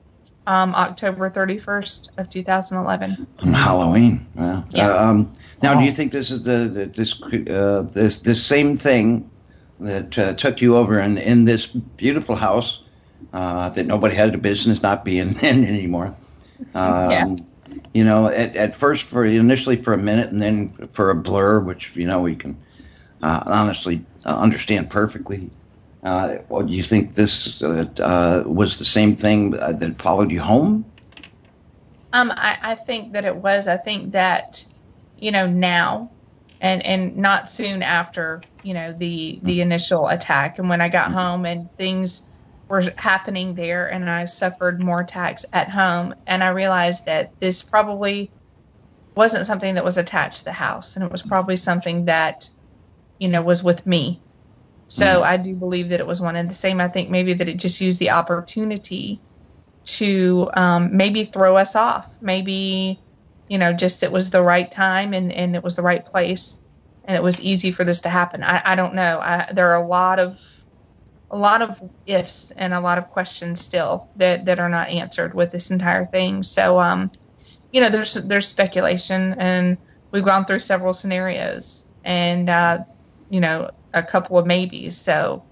um, October 31st of 2011. On Halloween. Yeah. Yeah. Uh, um, now, do you think this is the, the this uh, this this same thing that uh, took you over in in this beautiful house uh, that nobody had a business not being in anymore? Um, Yeah. You know, at, at first for initially for a minute, and then for a blur, which you know we can uh, honestly uh, understand perfectly. Uh, well, do you think this uh, uh, was the same thing uh, that followed you home? Um, I, I think that it was. I think that, you know, now, and and not soon after, you know, the the initial attack, and when I got home and things were happening there, and I suffered more attacks at home, and I realized that this probably wasn't something that was attached to the house, and it was probably something that, you know, was with me. So I do believe that it was one and the same. I think maybe that it just used the opportunity to um, maybe throw us off. Maybe, you know, just it was the right time and, and it was the right place and it was easy for this to happen. I, I don't know. I, there are a lot of a lot of ifs and a lot of questions still that, that are not answered with this entire thing. So um, you know, there's there's speculation, and we've gone through several scenarios, and uh, you know, a couple of maybes. So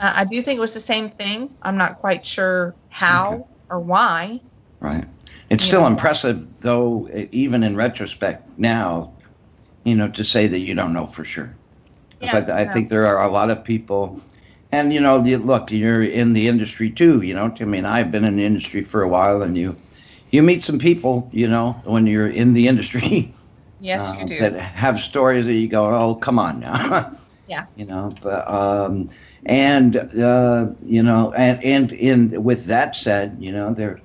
uh, I do think it was the same thing. I'm not quite sure how Okay. or why. Right. It's You still know. impressive, though, even in retrospect now, you know, to say that you don't know for sure. Yeah, I, I no. think there are a lot of people, and you know, you, look, you're in the industry too. You know, I mean, I've been in the industry for a while, and you, you meet some people, you know, when you're in the industry, Yes, uh, you do. that have stories that you go, oh, come on now. Yeah. You know, but um, and uh, you know, and and in with that said, you know, they're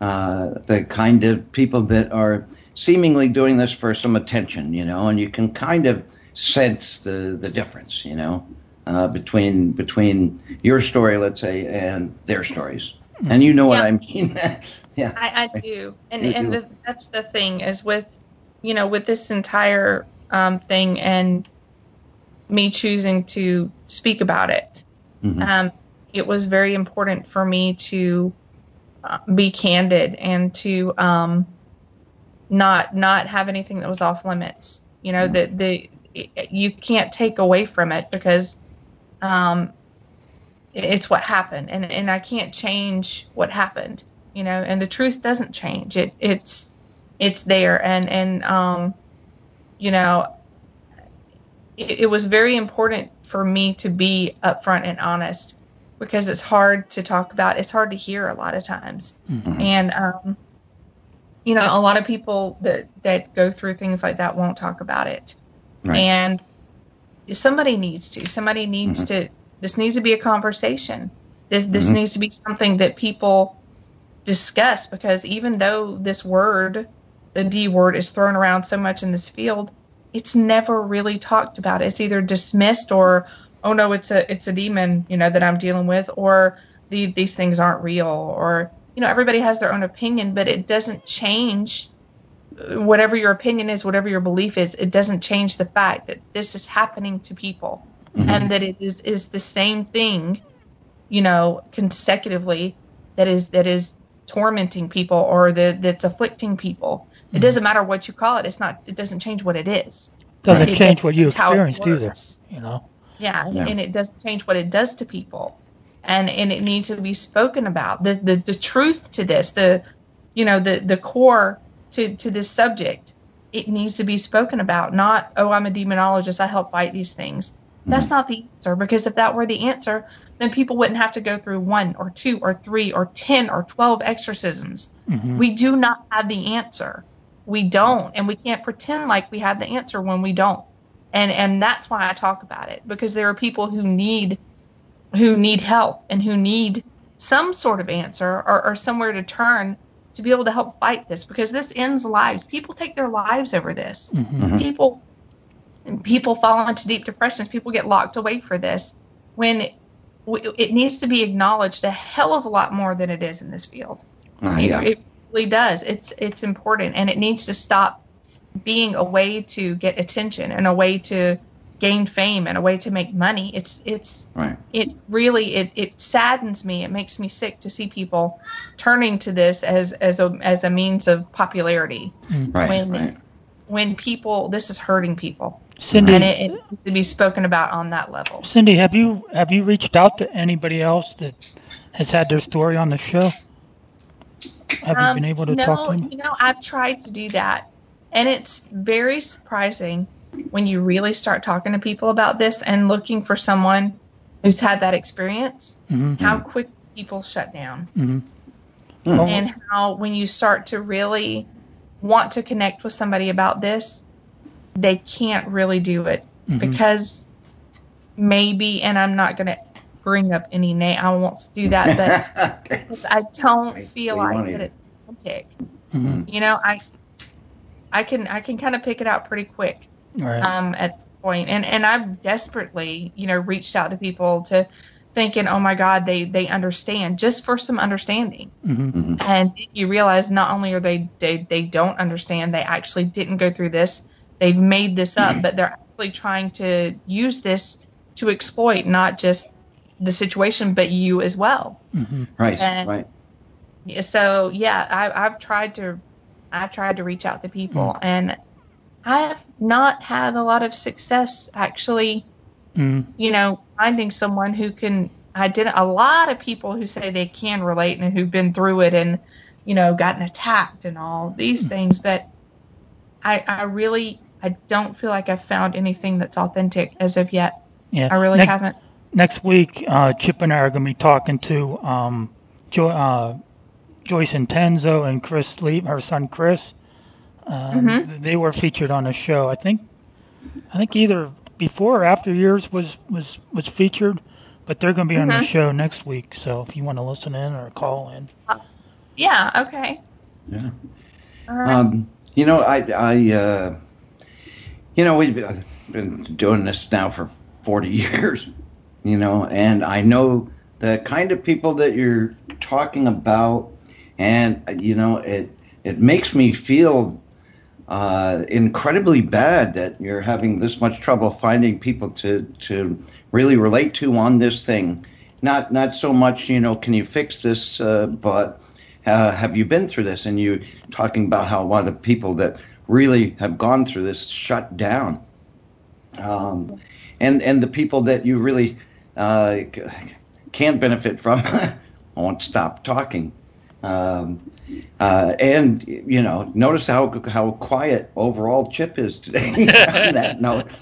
uh, the kind of people that are seemingly doing this for some attention, you know, and you can kind of sense the the difference, you know, uh, between between your story, let's say, and their stories, and you know what Yeah. I mean. yeah. I, I do, and You and do. the, that's the thing is with, you know, with this entire um, thing and me choosing to speak about it. Mhm. Um, it was very important for me to uh, be candid and to um, not not have anything that was off limits. You know that the it- you can't take away from it because um, it's what happened, and and I can't change what happened. You know, and the truth doesn't change. It it's it's there, and and um, you know, it, it was very important for me to be upfront and honest because it's hard to talk about. It's hard to hear a lot of times, Mhm. and um, you know, a lot of people that that go through things like that won't talk about it, Right. and somebody needs to. Somebody needs to. This needs to be a conversation. This this Mhm. needs to be something that people discuss because even though this word, the D word, is thrown around so much in this field, it's never really talked about. It's either dismissed or, oh no, it's a it's a demon, you know, that I'm dealing with, or the, these things aren't real, or you know, everybody has their own opinion, but it doesn't change whatever your opinion is, whatever your belief is. It doesn't change the fact that this is happening to people, Mhm. and that it is is the same thing, you know, consecutively that is that is tormenting people or that that's afflicting people. It doesn't matter what you call it. It's not. It doesn't change what it is. Doesn't It change what you it's how it experienced either. You know. Yeah, Yeah. and it doesn't change what it does to people, and and it needs to be spoken about. The the, the truth to this, the you know the the core to to this subject, it needs to be spoken about. Not oh, I'm a demonologist. I help fight these things. That's not the answer because if that were the answer, then people wouldn't have to go through one or two or three or ten or twelve exorcisms. Mhm. We do not have the answer. We don't, and we can't pretend like we have the answer when we don't. And and that's why I talk about it because there are people who need who need help and who need some sort of answer or, or somewhere to turn to be able to help fight this because this ends lives. People take their lives over this. Mhm. People people fall into deep depressions. People get locked away for this when it, it needs to be acknowledged a hell of a lot more than it is in this field. Ah, it, yeah. it really does. It's it's important, and it needs to stop being a way to get attention and a way to gain fame and a way to make money. It's it's Right. it really it, it saddens me. It makes me sick to see people turning to this as as a as a means of popularity mm-hmm. Right. when right. when people this is hurting people Cindy, and it, it needs to be spoken about on that level. Cindy, have you have you reached out to anybody else that has had their story on the show? Have you Um, been able to no, talk to them? You know, I've tried to do that, and it's very surprising when you really start talking to people about this and looking for someone who's had that experience. hmm How quick people shut down, hmm Hmm. and how when you start to really want to connect with somebody about this, they can't really do it Mhm. because maybe, and I'm not going to bring up any name. I won't do that, but. I don't Right, feel like wanna- that it's authentic. hmm You know, I I can I can kind of pick it out pretty quick Right. um, at the point, and and I've desperately you know reached out to people to thinking, oh my God, they they understand just for some understanding, hmm Mhm. and you realize not only are they they they don't understand, they actually didn't go through this, they've made this up, but they're actually trying to use this to exploit not just the situation but you as well. hmm Right. And- Right. So yeah, I, I've tried to I've tried to reach out to people, and I have not had a lot of success actually. Mm. You know, finding someone who can identify. A lot of people who say they can relate and who've been through it and you know gotten attacked and all these things, but I, I really I don't feel like I've found anything that's authentic as of yet. Yeah. I really next, haven't. Next week, uh, Chip and I are going to be talking to um, jo- uh, Joyce Intenzo and Chris Lee, her son Chris. Um, Mhm. They were featured on a show. I think, I think either before or after yours was was was featured, but they're going to be on the Mhm. show next week. So if you want to listen in or call in, Yeah. Okay. Yeah. All right. Um, you know, I, I, uh, you know, we've been doing this now for 40 years, you know, and I know the kind of people that you're talking about, and you know, it it makes me feel uh, incredibly bad that you're having this much trouble finding people to to really relate to on this thing. Not not so much, you know, can you fix this, uh, but uh, have you been through this? And you talking about how a lot of people that really have gone through this shut down, um, and and the people that you really uh, can't benefit from I won't stop talking. Um, uh, and you know, notice how how quiet overall Chip is today. on that note,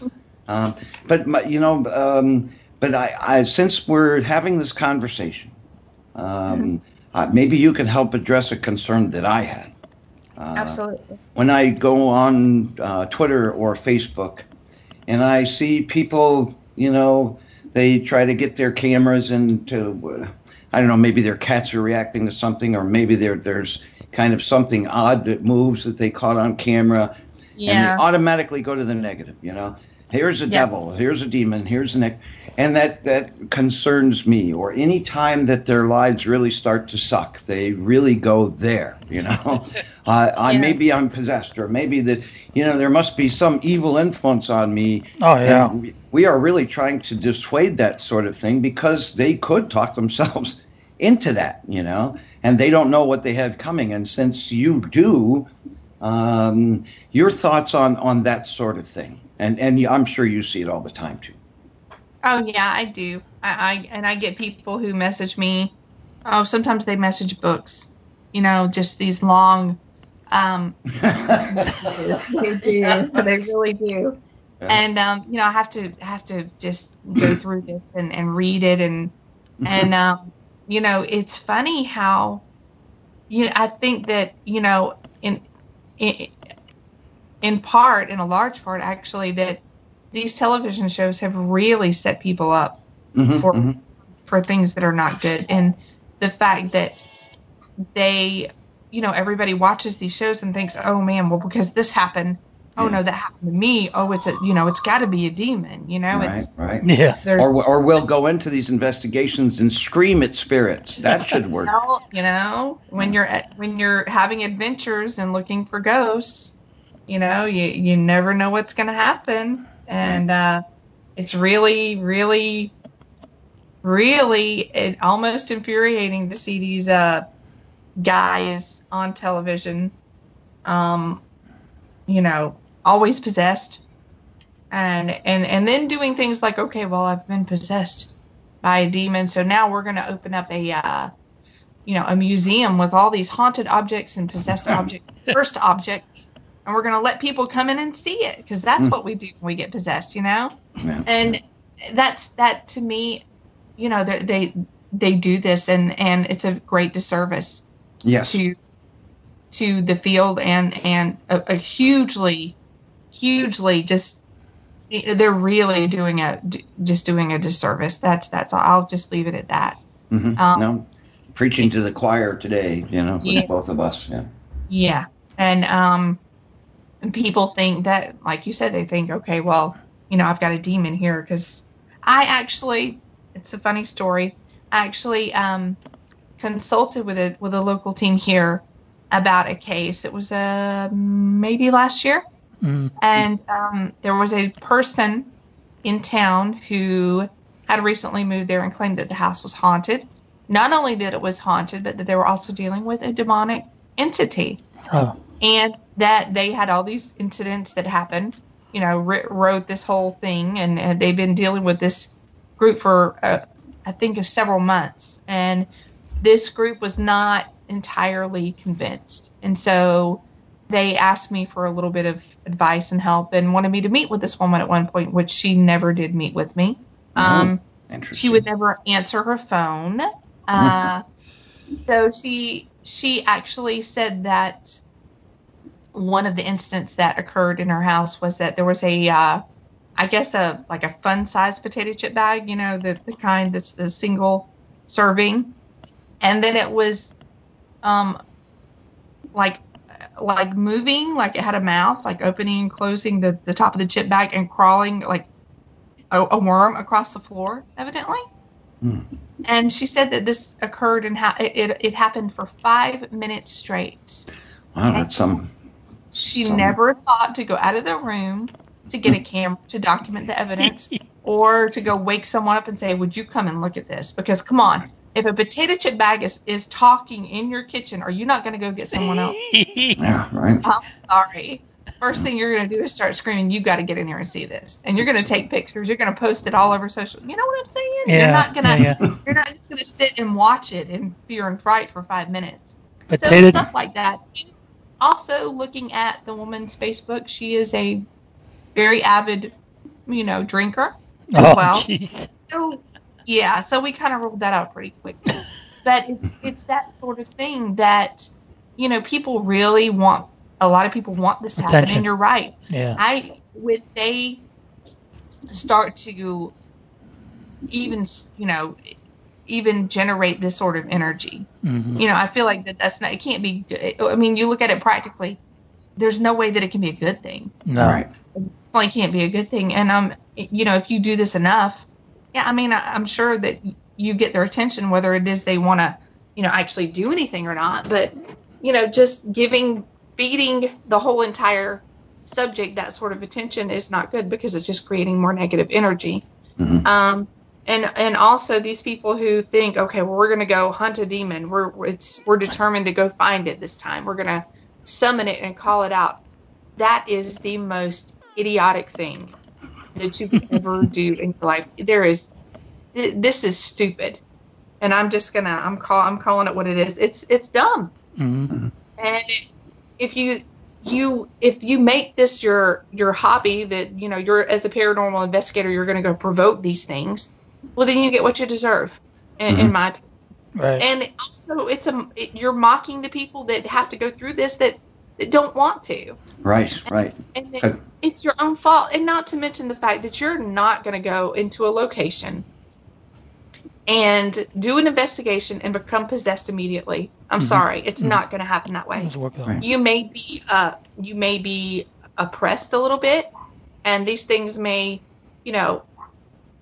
um, but my, you know, um, but I, I since we're having this conversation, um, uh, maybe you can help address a concern that I had. Uh, Absolutely. when I go on uh, Twitter or Facebook and I see people, you know, they try to get their cameras into, uh, I don't know, maybe their cats are reacting to something, or maybe there there's kind of something odd that moves that they caught on camera, and they automatically go to the negative. You know, here's a Yeah. devil, here's a demon, here's a neck, and that that concerns me. Or any time that their lives really start to suck, they really go there. You know, uh, I Yeah. maybe I'm possessed, or maybe that you know there must be some evil influence on me. Oh, yeah. And we- we are really trying to dissuade that sort of thing because they could talk themselves into that, you know, and they don't know what they have coming. And since you do, um, your thoughts on on that sort of thing, and and I'm sure you see it all the time too. Oh yeah, I do. I, I and I get people who message me. Oh, sometimes they message books. You know, just these long. Um, they do. They really do. Yeah. And um, you know, I have to have to just go through this and, and read it and and um, you know, it's funny how you know, I think that you know in in in part, in a large part, actually, that these television shows have really set people up Mhm, for mhm. for things that are not good and the fact that they you know everybody watches these shows and thinks oh man well because this happened oh Yeah. no that happened to me oh it's a you know it's got to be a demon you know right, it's right. yeah, there's Or or we'll go into these investigations and scream at spirits. That should work. You know, when you're at, when you're having adventures and looking for ghosts, you know, you you never know what's going to happen, and uh, it's really, really, really it, almost infuriating to see these uh, guys on television, um, you know, always possessed, and and and then doing things like, okay, well, I've been possessed by a demon, so now we're going to open up a uh, you know, a museum with all these haunted objects and possessed objects, cursed objects, and we're going to let people come in and see it because that's Mm. what we do when we get possessed, you know. Yeah. And that's that to me, you know, they they they do this and and it's a great disservice Yes. to to the field and and a, a hugely hugely just they're really doing a just doing a disservice that's that's all i'll just leave it at that Mhm. Um, no, preaching to the choir today. You know, Yeah. both of us. Yeah. Yeah. And um and people think that like you said they think okay, well, you know, I've got a demon here cuz I actually it's a funny story. I actually um consulted with a with a local team here about a case. It was uh maybe last year Mm. and um, there was a person in town who had recently moved there and claimed that the house was haunted. Not only that it was haunted, but that they were also dealing with a demonic entity. Oh, and that they had all these incidents that happened. You know, wrote this whole thing, and, and they've been dealing with this group for uh, I think of several months, and this group was not entirely convinced, and so they asked me for a little bit of advice and help, and wanted me to meet with this woman at one point, which she never did meet with me. Oh, Um, she would never answer her phone. Uh, so she she actually said that one of the incidents that occurred in her house was that there was a uh, I guess a like a fun sized potato chip bag, you know, the the kind that's the single serving, and then it was um like like moving like it had a mouth like opening and closing the the top of the chip bag and crawling like a, a worm across the floor evidently Hmm. and she said that this occurred and ha- it, it, it happened for five minutes straight Wow, that's some. She some- never thought to go out of the room to get a camera to document the evidence or to go wake someone up and say, Would you come and look at this? Because come on, if a potato chip bag is, is talking in your kitchen, are you not going to go get someone else? Yeah, right. I'm sorry. First thing you're going to do is start screaming, You got to get in here and see this. And you're going to take pictures. You're going to post it all over social. You know what I'm saying? Yeah, You're not going to. yeah, yeah. You're not just going to sit and watch it in fear and fright for five minutes. So Potato. stuff like that. Also, looking at the woman's Facebook, she is a very avid, you know, drinker as oh, well. So, yeah, so we kind of ruled that out pretty quickly. But it, it's that sort of thing that, you know, people really want. A lot of people want this to happen, Attention. and you're right. Yeah. I when they start to even you know even generate this sort of energy hmm you know i feel like that that's not it can't be good. i mean you look at it practically there's no way that it can be a good thing No. Right. well it can't be a good thing and um you know if you do this enough yeah i mean I, i'm sure that you get their attention whether it is they want to you know actually do anything or not but you know just giving feeding the whole entire subject that sort of attention is not good because it's just creating more negative energy Mhm. um and and also these people who think okay well we're going to go hunt a demon. We're it's we're determined to go find it this time. We're going to summon it and call it out. That is the most idiotic thing that you could ever do in your life. There is th- this is stupid. And i'm just gonna i'm call i'm calling it what it is. It's it's dumb. Hmm and if you you if you make this your your hobby that you know you're as a paranormal investigator you're going to go provoke these things well then you get what you deserve in, in my opinion Right. and also it's a it, you're mocking the people that have to go through this that, that don't want to Right, right. and it, Uh, it's your own fault and not to mention the fact that you're not going to go into a location and do an investigation and become possessed immediately i'm Mhm. sorry it's Mhm. not going to happen that way Let's work on Right. you may be uh you may be oppressed a little bit and these things may you know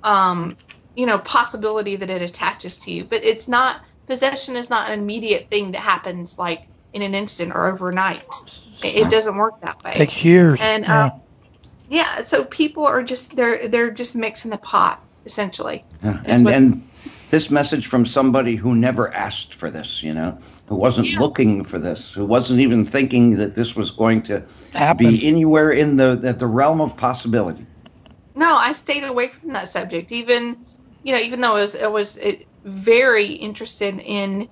um you know possibility that it attaches to you but it's not possession is not an immediate thing that happens like in an instant or overnight it, it doesn't work that way it Takes years. and yeah. um, yeah so people are just they're they're just mixing the pot essentially Yeah. And what- and this message from somebody who never asked for this, you know, who wasn't Yeah. looking for this, who wasn't even thinking that this was going to Happen. be anywhere in the the, the realm of possibility. No, I stayed away from that subject. Even, you know, even though it was, I was uh, very interested in,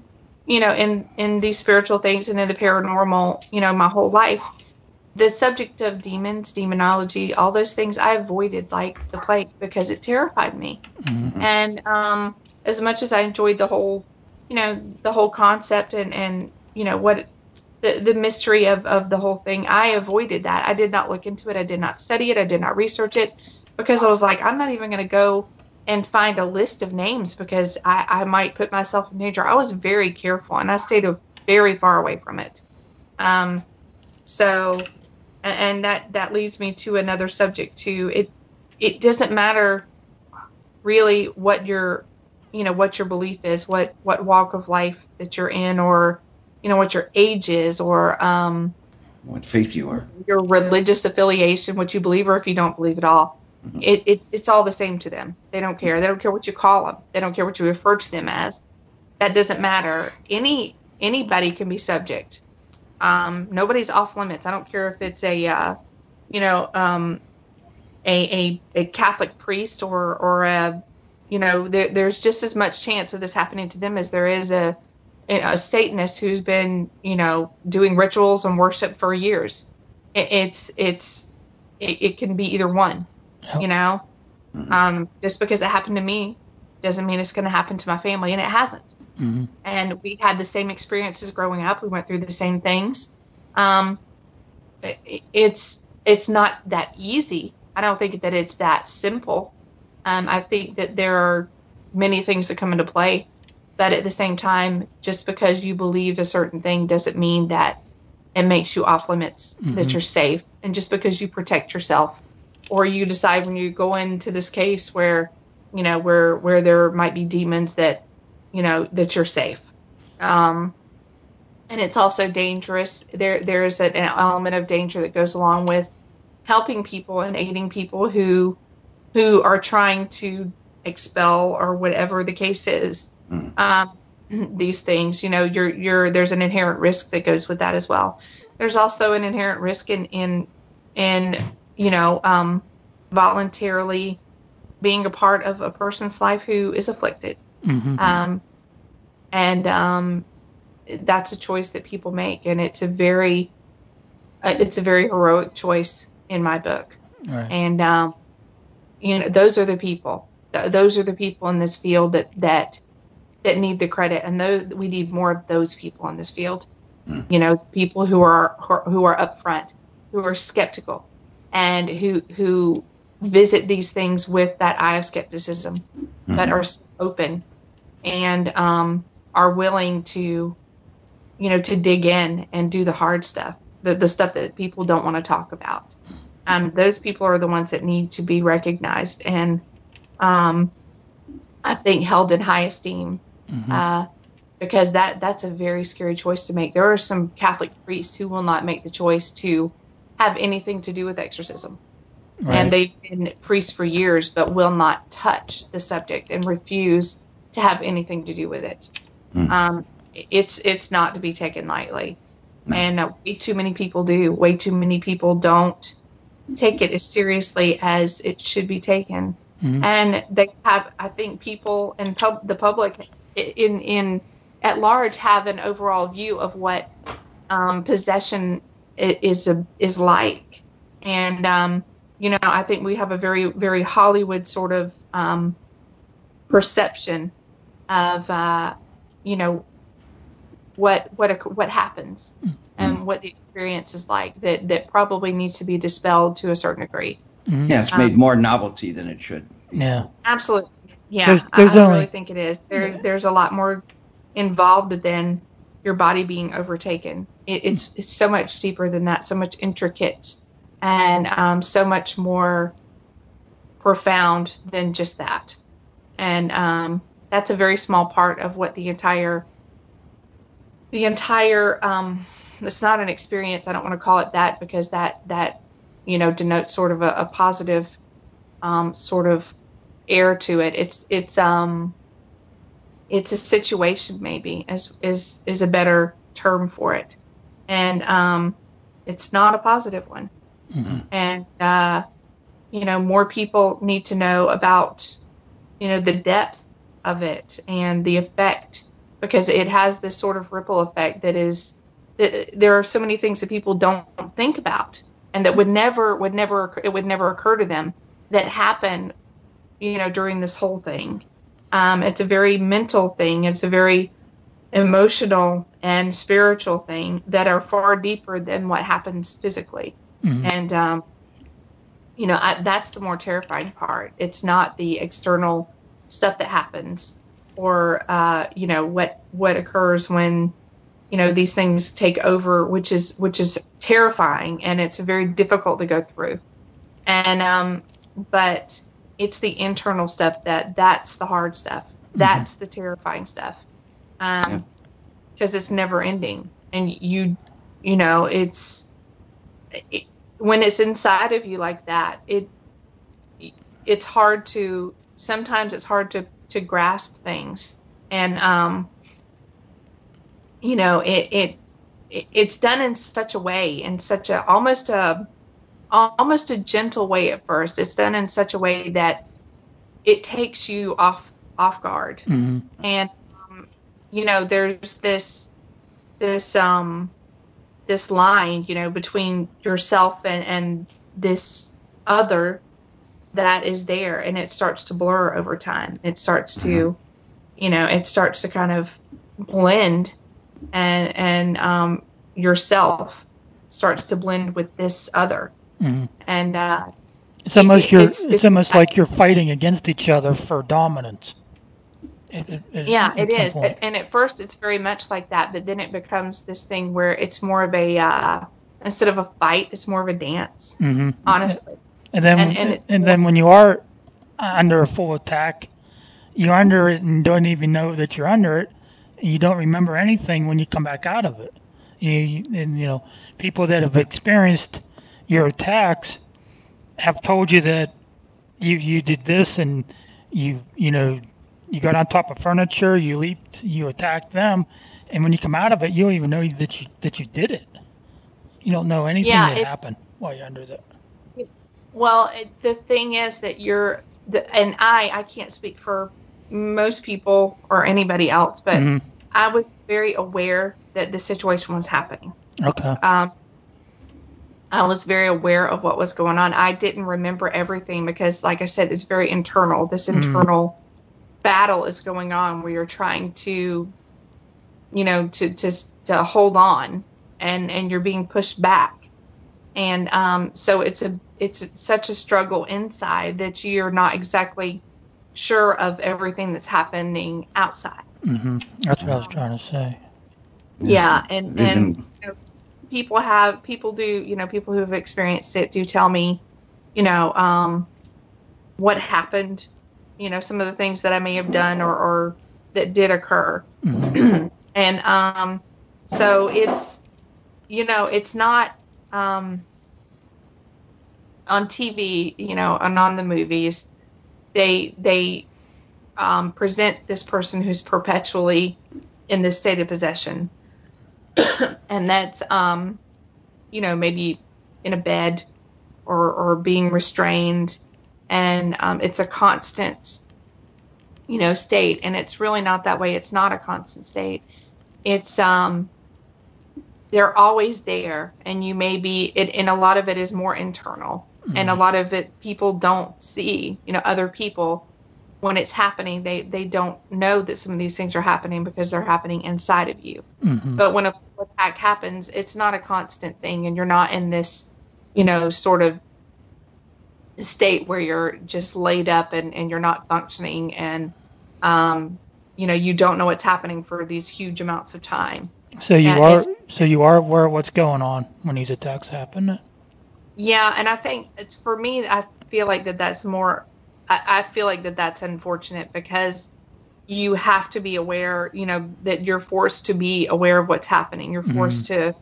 you know, in in these spiritual things and in the paranormal, you know, my whole life. The subject of demons, demonology, all those things, I avoided like the plague because it terrified me. Mhm. And um, as much as I enjoyed the whole, you know, the whole concept and and you know what the the mystery of of the whole thing, I avoided that. I did not look into it. I did not study it. I did not research it because I was like, I'm not even going to go and find a list of names because I, I might put myself in danger. I was very careful and I stayed very far away from it. Um, so, and, that that leads me to another subject too. It it doesn't matter really what your you know what your belief is, what what walk of life that you're in, or you know what your age is, or um, What faith you are. your religious affiliation, what you believe or if you don't believe at all. It, it it's all the same to them. They don't care. They don't care what you call them. They don't care what you refer to them as. That doesn't matter. Any anybody can be subject Um, nobody's off limits. I don't care if it's a, uh, you know, um, a, a, a Catholic priest or, or a, you know, there, there's just as much chance of this happening to them as there is a, a Satanist who's been, you know, doing rituals and worship for years. It, it's, it's, it, it, can be either one. You know, mm-hmm. um, just because it happened to me doesn't mean it's going to happen to my family and it hasn't. Mm-hmm. And we had the same experiences growing up. We went through the same things. Um, it, it's, it's not that easy. I don't think that it's that simple. Um, I think that there are many things that come into play, but at the same time, just because you believe a certain thing doesn't mean that it makes you off limits, mm-hmm. that you're safe. And just because you protect yourself, or you decide when you go into this case where, you know, where where there might be demons that, you know, that you're safe. Um, and it's also dangerous. There there is an element of danger that goes along with helping people and aiding people who who are trying to expel or whatever the case is. Mm. Um, these things, you know, you're you're there's an inherent risk that goes with that as well. There's also an inherent risk in in in you know um, voluntarily being a part of a person's life who is afflicted, mm-hmm. um, and um, that's a choice that people make, and it's a very uh, it's a very heroic choice in my book, right. and um, you know those are the people th- those are the people in this field that that that need the credit and those we need more of those people in this field mm. you know people who are who are upfront who are skeptical and who who visit these things with that eye of skepticism mm-hmm. but are open and um, are willing to you know to dig in and do the hard stuff the, the stuff that people don't want to talk about um, those people are the ones that need to be recognized and um, I think held in high esteem mm-hmm. uh, because that that's a very scary choice to make. There are some Catholic priests who will not make the choice to have anything to do with exorcism. Right. And they've been priests for years, but will not touch the subject and refuse to have anything to do with it. Mm. Um, it's it's not to be taken lightly, no. and uh, way too many people do. Way too many people don't take it as seriously as it should be taken. Mm-hmm. And they have, I think, people and pub, the public in in at large have an overall view of what um, possession is a, is like. And um, you know, I think we have a very very Hollywood sort of um, perception of uh, you know what what what happens mm-hmm. and what the experience is like that that probably needs to be dispelled to a certain degree. Mm-hmm. Yeah, it's made um, more novelty than it should. Yeah, absolutely. Yeah, there's, there's I, I only, really think it is. There, there's a lot more involved than your body being overtaken. It, it's it's so much deeper than that, so much intricate, and um, so much more profound than just that. And um, that's a very small part of what the entire the entire um, it's not an experience. I don't want to call it that because that that you know denotes sort of a, a positive um, sort of air to it. It's it's um it's a situation maybe is is is a better term for it, and um, it's not a positive one. Mm-hmm. And uh, you know more people need to know about you know the depth of it and the effect because it has this sort of ripple effect that is there are so many things that people don't think about and that would never would never it would never occur to them that happen you know during this whole thing um, it's a very mental thing. It's a very emotional and spiritual thing that are far deeper than what happens physically. Mm-hmm. and um, you know I, that's the more terrifying part. It's not the external stuff that happens or uh, you know what what occurs when you know these things take over which is which is terrifying and it's very difficult to go through. And um but it's the internal stuff that that's the hard stuff that's mm-hmm. the terrifying stuff um because yeah. it's never ending and you you know it's it, when it's inside of you like that it it's hard to sometimes it's hard to to grasp things and um you know it it, it's done in such a way, in such a almost a almost a gentle way at first. It's done in such a way that it takes you off off guard, hmm and um, you know, there's this this um this line, you know, between yourself and and this other that is there, and it starts to blur over time. It starts to, you know, it starts to kind of blend, and and um, yourself starts to blend with this other, hmm and uh, It's almost it- you're. it's- It's, it's- almost like you're fighting against each other for dominance. It, it, yeah, it is. point. And at first, it's very much like that, but then it becomes this thing where it's more of a uh, instead of a fight, it's more of a dance. hmm Honestly, And then, And- and, and then when you are under a full attack, you're under it and don't even know that you're under it. And you don't remember anything when you come back out of it. You, you and you know, people that have experienced your attacks have told you that you you did this and you you know you got on top of furniture, you leaped, you attacked them, and when you come out of it, you don't even know that you that you did it. You don't know anything Yeah, that it- happened while you're under that. Well, it, the thing is that you're, the, and I, I can't speak for most people or anybody else, but Mhm. I was very aware that the situation was happening. Okay. Um, I was very aware of what was going on. I didn't remember everything because, like I said, it's very internal. This Mhm. internal battle is going on where you're trying to, you know, to to to hold on, and and you're being pushed back, and um, so it's a it's such a struggle inside that you're not exactly sure of everything that's happening outside. hmm That's what I was trying to say. Yeah, and and Even- you know, people have people do you know people who have experienced it do tell me, you know, um, what happened, you know, some of the things that I may have done or, or that did occur, hmm and um, so it's you know it's not um, on TV, you know, and on the movies, they they um, present this person who's perpetually in this state of possession, and that's um, you know maybe in a bed or or being restrained, and um, it's a constant you know state, and it's really not that way. It's not a constant state. It's um they're always there. And you may be it and a lot of it is more internal. And a lot of it people don't see you know other people. When it's happening they they don't know that some of these things are happening because they're happening inside of you. Hmm but when a attack happens it's not a constant thing and you're not in this you know sort of state where you're just laid up and, and you're not functioning and um you know you don't know what's happening for these huge amounts of time So you are so you are aware of what's going on when these attacks happen. Yeah, and I think it's for me. I feel like that that's more. I, I feel like that that's unfortunate because you have to be aware. You know that you're forced to be aware of what's happening. You're forced to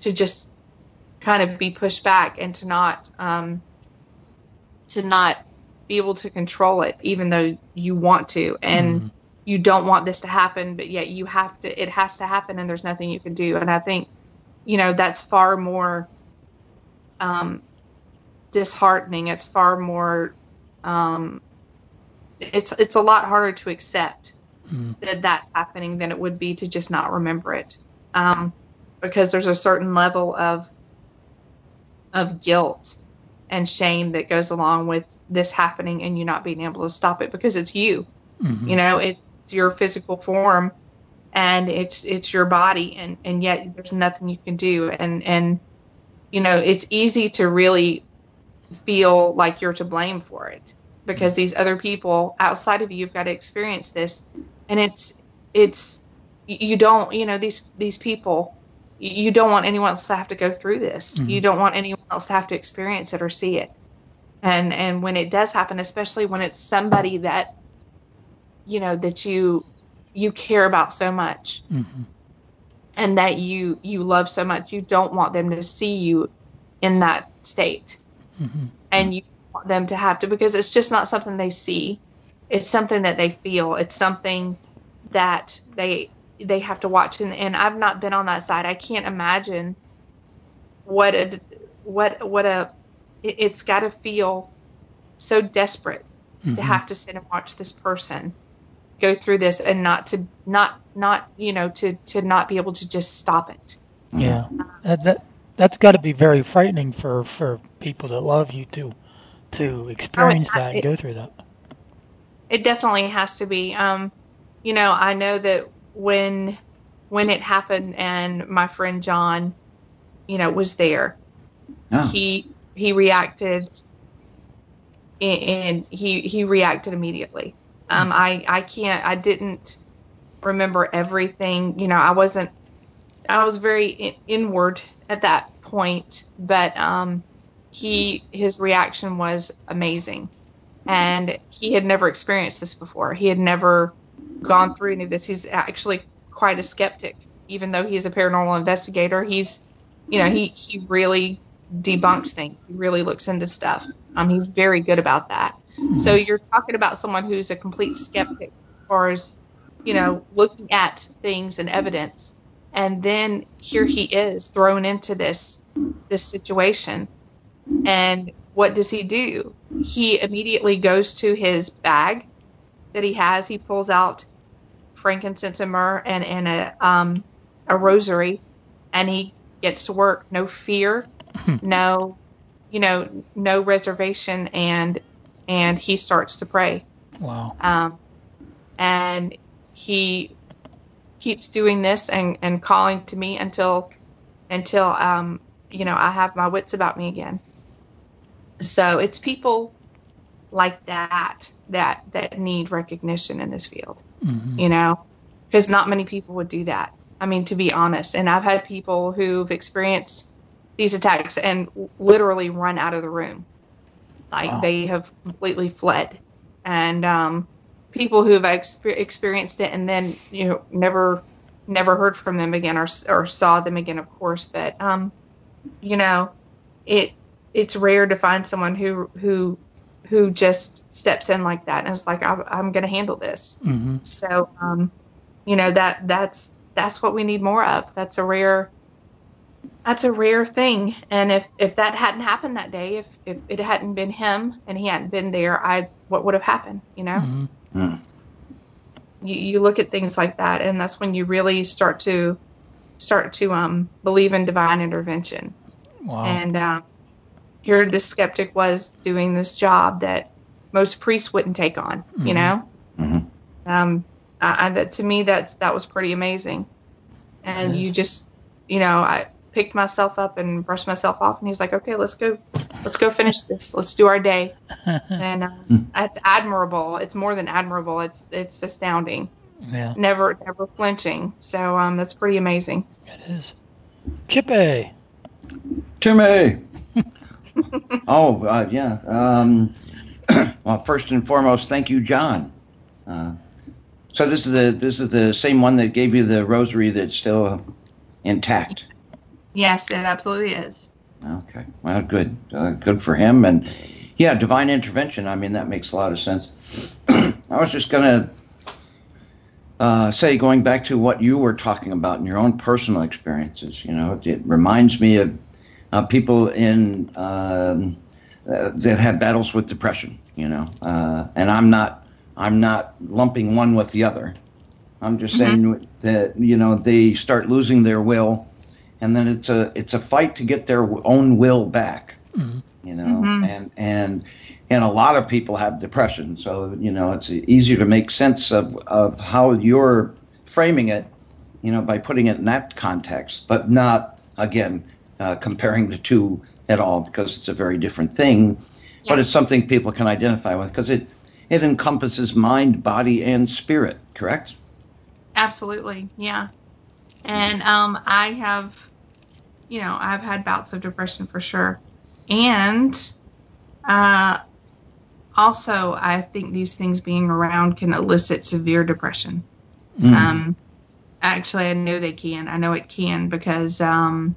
to just kind of be pushed back and to not um, to not be able to control it, even though you want to, and Mhm. you don't want this to happen, but yet you have to. It has to happen, and there's nothing you can do. And I think, you know, that's far more um, disheartening. It's far more. Um, it's it's a lot harder to accept Mhm. that that's happening than it would be to just not remember it, um, because there's a certain level of of guilt and shame that goes along with this happening and you not being able to stop it because it's you. Mhm. You know, it's your physical form and it's it's your body and and yet there's nothing you can do and and you know, it's easy to really feel like you're to blame for it because these other people outside of you have got to experience this and it's it's you don't, you know, these these people you don't want anyone else to have to go through this. Mhm. You don't want anyone else to have to experience it or see it. And and when it does happen, especially when it's somebody that you know that you you care about so much Mhm. and that you you love so much, you don't want them to see you in that state. Mhm. And you want them to have to because it's just not something they see. It's something that they feel. It's something that they they have to watch and, and I've not been on that side. I can't imagine what a what what a it, has got to feel so desperate mm-hmm. to have to sit and watch this person go through this and not to not not you know to to not be able to just stop it. Yeah, that, that that's got to be very frightening for for people that love you to to experience oh, that and go through that. It definitely has to be. Um, you know, I know that when when it happened and my friend John, you know, was there, oh. he he reacted and he he reacted immediately. Um, I I can't I didn't remember everything. You know, I wasn't I was very in, inward at that point, but um, he his reaction was amazing, and he had never experienced this before. He had never gone through any of this. He's actually quite a skeptic, even though he's a paranormal investigator. He's you know he he really debunks things. He really looks into stuff. Um, he's very good about that. So you're talking about someone who's a complete skeptic as far as you know looking at things and evidence, and then here he is thrown into this this situation, and what does he do? He immediately goes to his bag that he has. He pulls out frankincense and myrrh and, and a um, a rosary, and he gets to work. No fear, no, you know, no reservation, and and he starts to pray. Wow. Um, and he keeps doing this and, and calling to me until until um, you know I have my wits about me again. So it's people like that that that need recognition in this field. Mm-hmm. You know, because not many people would do that. I mean, to be honest, and I've had people who've experienced these attacks and literally run out of the room. Like wow. they have completely fled. And um, people who have exper- experienced it and then, you know, never never heard from them again or, or saw them again, of course. But, um, you know, it it's rare to find someone who who who just steps in like that and is like, I'm, I'm going to handle this. Mm-hmm. So, um, you know, that that's that's what we need more of. That's a rare that's a rare thing. And if if that hadn't happened that day, if if it hadn't been him and he hadn't been there, I what would have happened? You know. Mm-hmm. Mm. You, you look at things like that, and that's when you really start to start to um, believe in divine intervention. Wow. And um, here, this skeptic was doing this job that most priests wouldn't take on. Mm-hmm. You know. Mm-hmm. Um, I, that to me, that's that was pretty amazing. And you just, you know, I picked myself up and brushed myself off, and he's like, "Okay, let's go, let's go finish this. Let's do our day." and uh, it's admirable. It's more than admirable. It's it's astounding. Yeah. Never never flinching. So um, that's pretty amazing. It is. Chippy. Timmy. Oh uh, yeah. Um, well, first and foremost, thank you, John. Uh, so this is the this is the same one that gave you the rosary that's still intact. Yes, it absolutely is. Okay. Well, good. Uh, good for him. And yeah, divine intervention. I mean, that makes a lot of sense. I was just going to uh, say, going back to what you were talking about in your own personal experiences, you know, it, it reminds me of uh, people in um, uh, that have battles with depression, you know, uh, and I'm not, I'm not lumping one with the other. I'm just mm-hmm. saying that, you know, they start losing their will and then it's a it's a fight to get their own will back. Mm-hmm. You know, mm-hmm. and and and a lot of people have depression, so you know it's easier to make sense of of how you're framing it, you know, by putting it in that context, but not again uh, comparing the two at all because it's a very different thing. Yeah. But it's something people can identify with because it it encompasses mind, body, and spirit. Correct? Absolutely, yeah. And um, I have, you know, I've had bouts of depression for sure. And uh, also, I think these things being around can elicit severe depression. Mm. Um, actually, I know they can. I know it can because, um,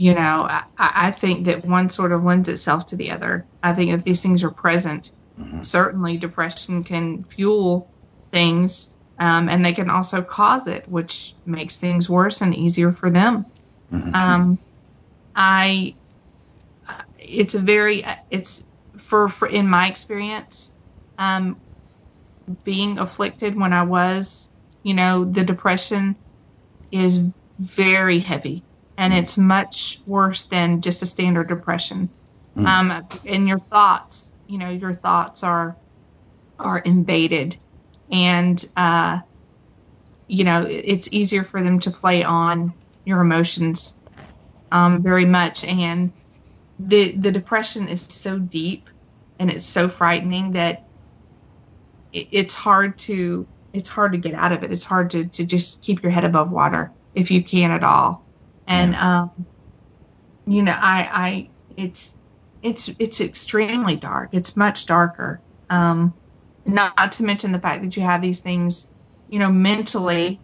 you know, I, I, think that one sort of lends itself to the other. I think if these things are present, mm-hmm. certainly depression can fuel things um, and they can also cause it, which makes things worse and easier for them. Mhm. Um, I, it's a very, it's for, for in my experience, um, being afflicted when I was, you know, the depression is very heavy and it's much worse than just a standard depression. Mm. Um, and your thoughts, you know, your thoughts are, are invaded and, uh, you know, it's easier for them to play on your emotions um, very much. And the the depression is so deep and it's so frightening that it, it's hard to it's hard to get out of it. It's hard to, to just keep your head above water if you can at all. And um, you know, I I it's it's it's extremely dark. It's much darker. Um, not to mention the fact that you have these things, you know, mentally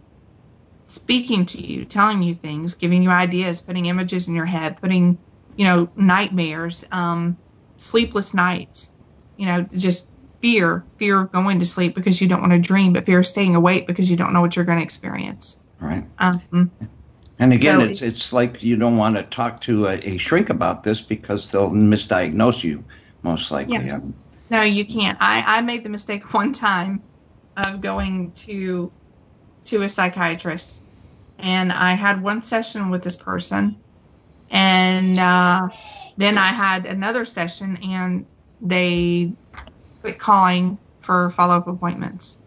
speaking to you, telling you things, giving you ideas, putting images in your head, putting, you know, nightmares, um, sleepless nights, you know, just fear, fear of going to sleep because you don't want to dream, but fear of staying awake because you don't know what you're going to experience. Right. Um, And again, So- it's it's like you don't want to talk to a, a shrink about this because they'll misdiagnose you, most likely. Yes. Um, No, you can't. I, I made the mistake one time of going to to a psychiatrist, and I had one session with this person, and uh, then I had another session, and they quit calling for follow up appointments.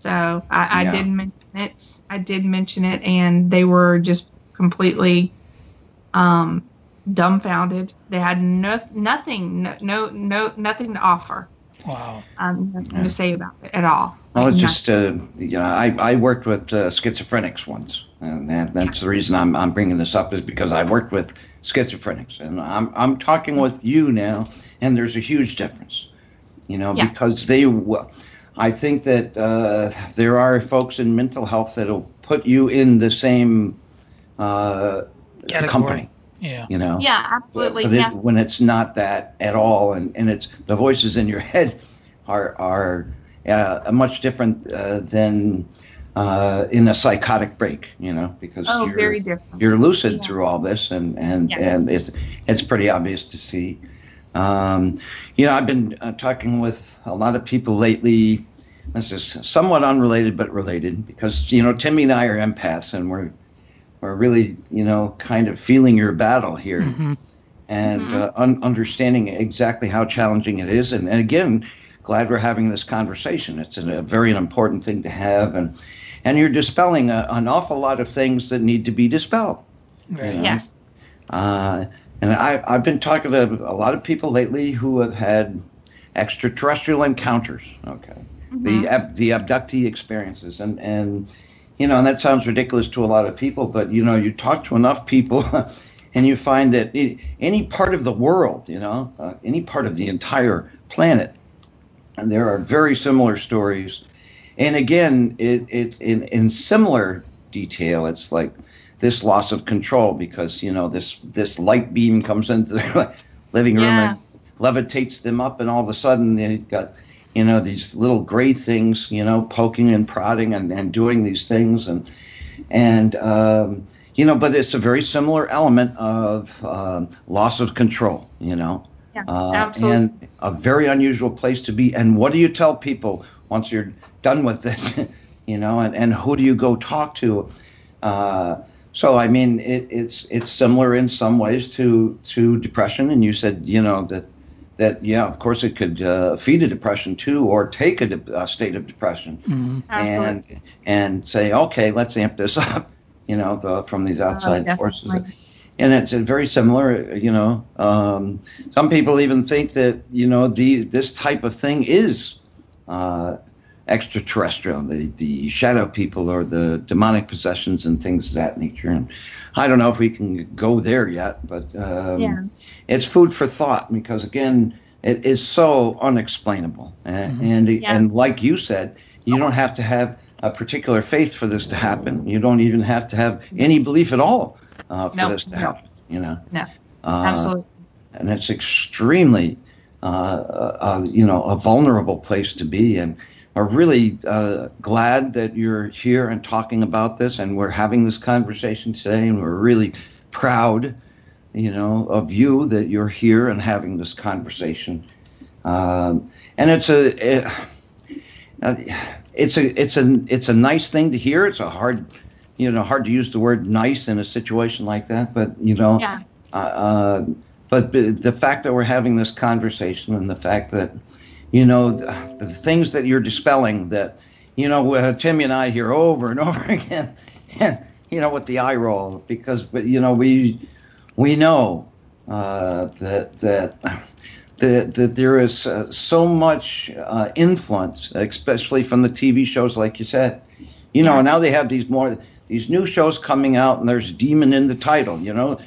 So I, Yeah. I did mention it. I did mention it, and they were just completely um, dumbfounded. They had no, nothing, no, no, no, nothing to offer. Wow. Um, nothing Yeah. to say about it at all. Well, it's just uh, you know, I, I worked with uh, schizophrenics once, and that, that's the reason I'm, I'm bringing this up is because I worked with schizophrenics, and I'm I'm talking with you now, and there's a huge difference, you know, Yeah. because they, w- I think that uh, there are folks in mental health that'll put you in the same uh, company, Yeah. you know. yeah, absolutely. But it, yeah, when it's not that at all, and, and it's the voices in your head are are uh, much different uh, than uh, in a psychotic break, you know, because oh, you're very different. you're lucid Yeah. through all this, and and Yes. and it's it's pretty obvious to see. Um, you know, I've been uh, talking with a lot of people lately. This is somewhat unrelated, but related because you know Timmy and I are empaths, and we're we're really you know kind of feeling your battle here hmm and Mhm. uh, un- understanding exactly how challenging it is. And, and again, glad we're having this conversation. It's a, a very important thing to have, and and you're dispelling a, an awful lot of things that need to be dispelled. Very. Yeah. Yes. Uh, and I, I've been talking to a lot of people lately who have had extraterrestrial encounters. Okay, Mhm. the ab- the abductee experiences, and and you know, and that sounds ridiculous to a lot of people, but you know, you talk to enough people. And you find that i any part of the world, you know, uh, any part of the entire planet, and there are very similar stories. And again, it, it in, in similar detail, it's like this loss of control because you know this this light beam comes into their living room Yeah. and levitates them up, and all of a sudden they've got you know these little gray things, you know, poking and prodding and, and doing these things, and and um, you know, but it's a very similar element of um loss of control, you know. Yeah, Uh, absolutely. And a very unusual place to be. And what do you tell people once you're done with this? you know, and, and who do you go talk to? Uh, so I mean, it, it's it's similar in some ways to to depression. And you said, you know, that that yeah, of course, it could uh, feed a depression too, or take a, de- a state of depression hmm Absolutely. and and say, okay, let's amp this up, you know, the, from these outside Oh, forces. And it's uh, very similar, you know. Um, some people even think that you know the this type of thing is uh, extraterrestrial, the the shadow people or the demonic possessions and things of that nature. And I don't know if we can go there yet, but um, Yeah. it's food for thought because again, it is so unexplainable. And and, Yeah. and like you said, you don't have to have a particular faith for this to happen. You don't even have to have any belief at all uh, for No, this to no. happen. You know. No, Uh, Absolutely. and it's extremely, uh, uh, you know, a vulnerable place to be. And are really uh, glad that you're here and talking about this, and we're having this conversation today, and we're really proud, you know, of you that you're here and having this conversation. Um, and it's a, it, it's a, it's a, it's a nice thing to hear. It's a hard, you know, hard to use the word nice in a situation like that, but you know, Yeah. uh, uh, but the fact that we're having this conversation and the fact that you know the, the things that you're dispelling that you know uh, Timmy and I hear over and over again and you know with the eye roll because but you know we we know uh, that that that, that there is uh, so much uh, influence especially from the TV shows like you said you know Yeah. now they have these more these new shows coming out and there's demon in the title you know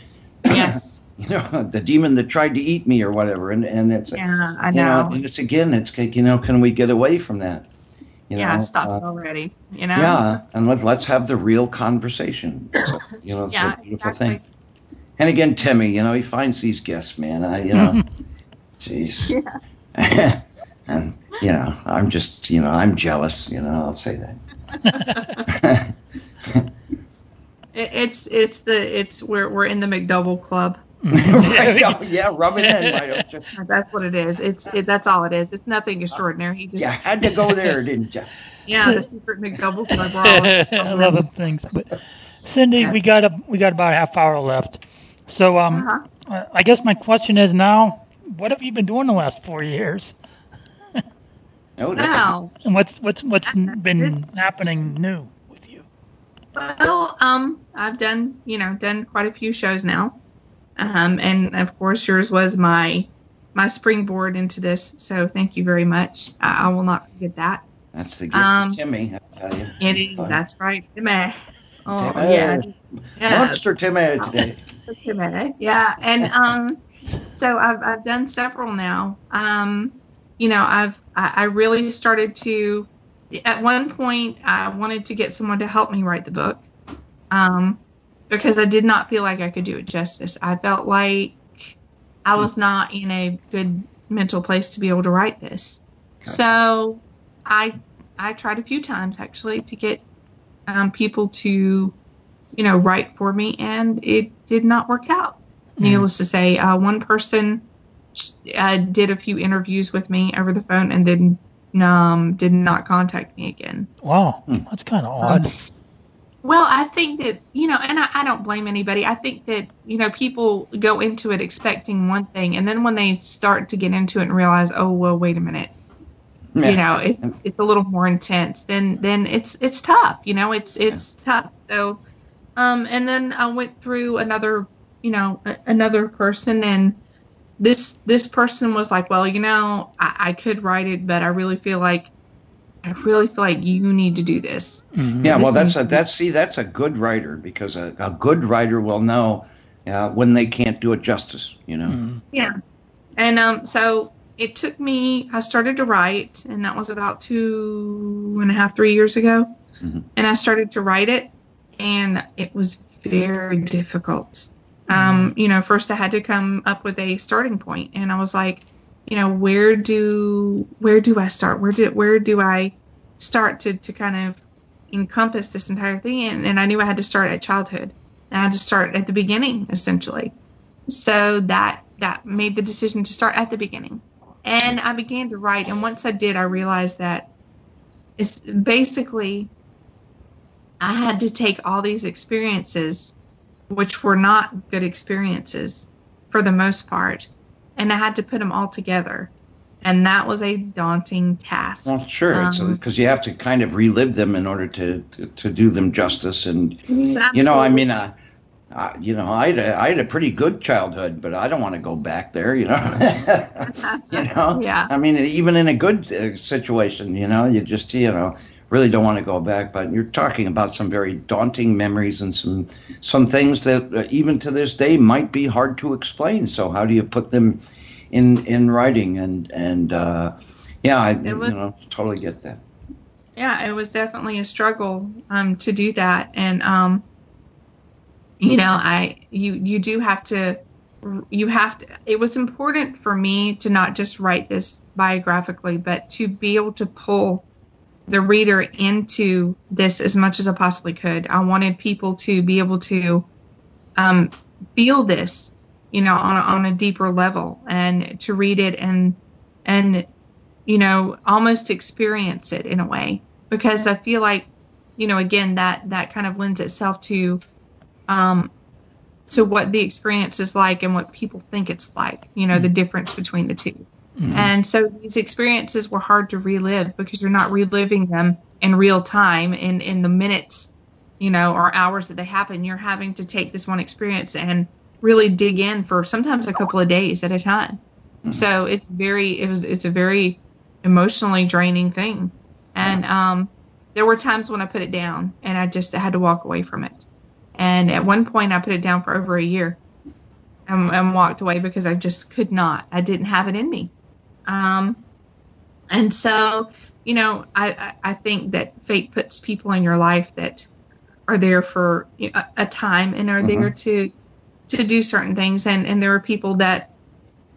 Yes. You know, the demon that tried to eat me or whatever. And, and it's, Yeah, I you know, know. and it's again, it's, like you know, can we get away from that? You yeah, know, stop uh, already. You know. yeah. And let, let's have the real conversation. So, you know, it's Yeah, a beautiful exactly. thing. And again, Timmy, you know, he finds these guests, man. I, you know, jeez. Yeah. and, you know, I'm just, you know, I'm jealous, you know, I'll say that. It's it's the it's we're we're in the McDouble club. right, oh, yeah, rub it in, why don't you? That's what it is. It's it, that's all it is. It's nothing extraordinary. He just You had to go there, didn't you? yeah, the secret McDouble club. We're all I love them things. But Cindy, we got a we got about a half hour left. So um, Uh-huh. uh, I guess my question is now, what have you been doing the last four years? No, that's- Wow. And what's what's what's been happening new with you? Well, um, I've done, you know, done quite a few shows now, um, and of course, yours was my my springboard into this. So thank you very much. I, I will not forget that. That's the gift Um, of Timmy, I tell you. It is. That's right, Timmy. Oh Timmy. yeah, yeah, Monster Timmy today. Timmy. Yeah, and um, so I've I've done several now. Um, you know, I've I, I really started to. At one point, I wanted to get someone to help me write the book, um, because I did not feel like I could do it justice. I felt like I was not in a good mental place to be able to write this. So, I I tried a few times actually to get um, people to, you know, write for me, and it did not work out. Needless to say, uh, one person uh, did a few interviews with me over the phone and then um, did not contact me again. Wow, Hmm. that's kind of odd. Well, I think that, you know, and I, I don't blame anybody. I think that, you know, people go into it expecting one thing, and then when they start to get into it and realize, oh, well, wait a minute, you know, it, it's a little more intense, then then it's it's tough, you know, it's it's tough. So, um, and then I went through another, you know, a, another person, and this this person was like, well, you know, I, I could write it, but I really feel like, I really feel like you need to do this. Mhm. Yeah, well, that's a that's see that's a good writer because a, a good writer will know uh, when they can't do it justice. You know. Mhm. Yeah. And um, so it took me, I started to write, and that was about two and a half, three years ago. Mhm. And I started to write it, and it was very difficult. Um, you know, first I had to come up with a starting point, and I was like, you know, where do where do I start? Where do where do I start to to kind of encompass this entire thing? And, and I knew I had to start at childhood. I had to start at the beginning, essentially so that that made the decision to start at the beginning and i began to write and once i did i realized that it's basically i had to take all these experiences which were not good experiences for the most part and i had to put them all together and that was a daunting task Well, sure, Um, because you have to kind of relive them in order to to, to do them justice. And you know, I mean, uh, uh, you know, I had a, I had a pretty good childhood, but I don't want to go back there. You know, you know. Yeah. I mean, even in a good uh, situation, you know, you just you know really don't want to go back. But you're talking about some very daunting memories and some some things that uh, even to this day might be hard to explain. So how do you put them in in writing? And and uh, yeah, I was- you know totally get that. yeah it was definitely a struggle um, to do that and um, you know i you you do have to you have to it was important for me to not just write this biographically but to be able to pull the reader into this as much as I possibly could. I wanted people to be able to um, feel this, you know, on a, on a deeper level, and to read it and and you know almost experience it in a way because I feel like you know again that that kind of lends itself to um, to what the experience is like and what people think it's like. You know, the difference between the 2 Mhm. and so these experiences were hard to relive because you're not reliving them in real time in, in the minutes, you know, or hours that they happen. You're having to take this one experience and really dig in for sometimes a couple of days at a time. So it's very, it was, it's a very emotionally draining thing. And um, there were times when I put it down and I just had to walk away from it. And at one point I put it down for over a year and, and walked away because I just could not. I didn't have it in me. Um, and so, you know, I, I think that fate puts people in your life that are there for a, a time and are there to to do certain things. And, and there were people that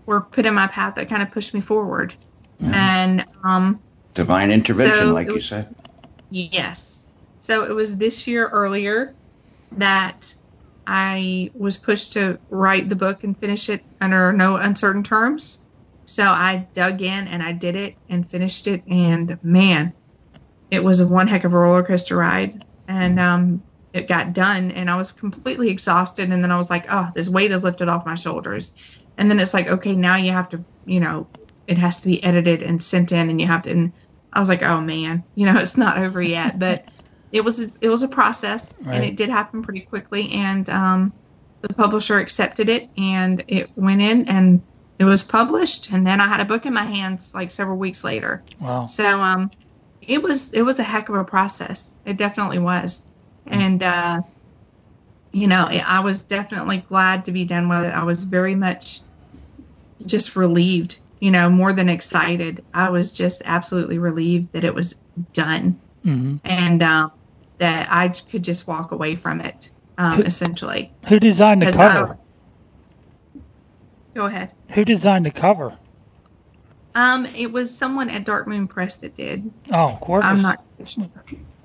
were put in my path that kind of pushed me forward. And um, Divine intervention, So like it you said. Yes. So it was this year earlier that I was pushed to write the book and finish it under no uncertain terms. So I dug in and I did it and finished it. And man, it was a one heck of a roller coaster ride. And um, it got done and I was completely exhausted. And then I was like, oh, this weight is lifted off my shoulders. And then it's like, okay, now you have to, you know, it has to be edited and sent in and you have to, and I was like, oh man, you know, it's not over yet, but it was it was a process Right. and it did happen pretty quickly and um, the publisher accepted it and it went in and it was published and then I had a book in my hands like several weeks later. Wow. So um, it was it was a heck of a process. It definitely was, and uh, you know, it, I was definitely glad to be done with it. I was very much just relieved, you know, more than excited. I was just absolutely relieved that it was done hmm and um, that I could just walk away from it, um, essentially. Who designed the cover? Go ahead. Who designed the cover? Um, it was someone at Dark Moon Press that did. Oh, gorgeous. I'm not sure.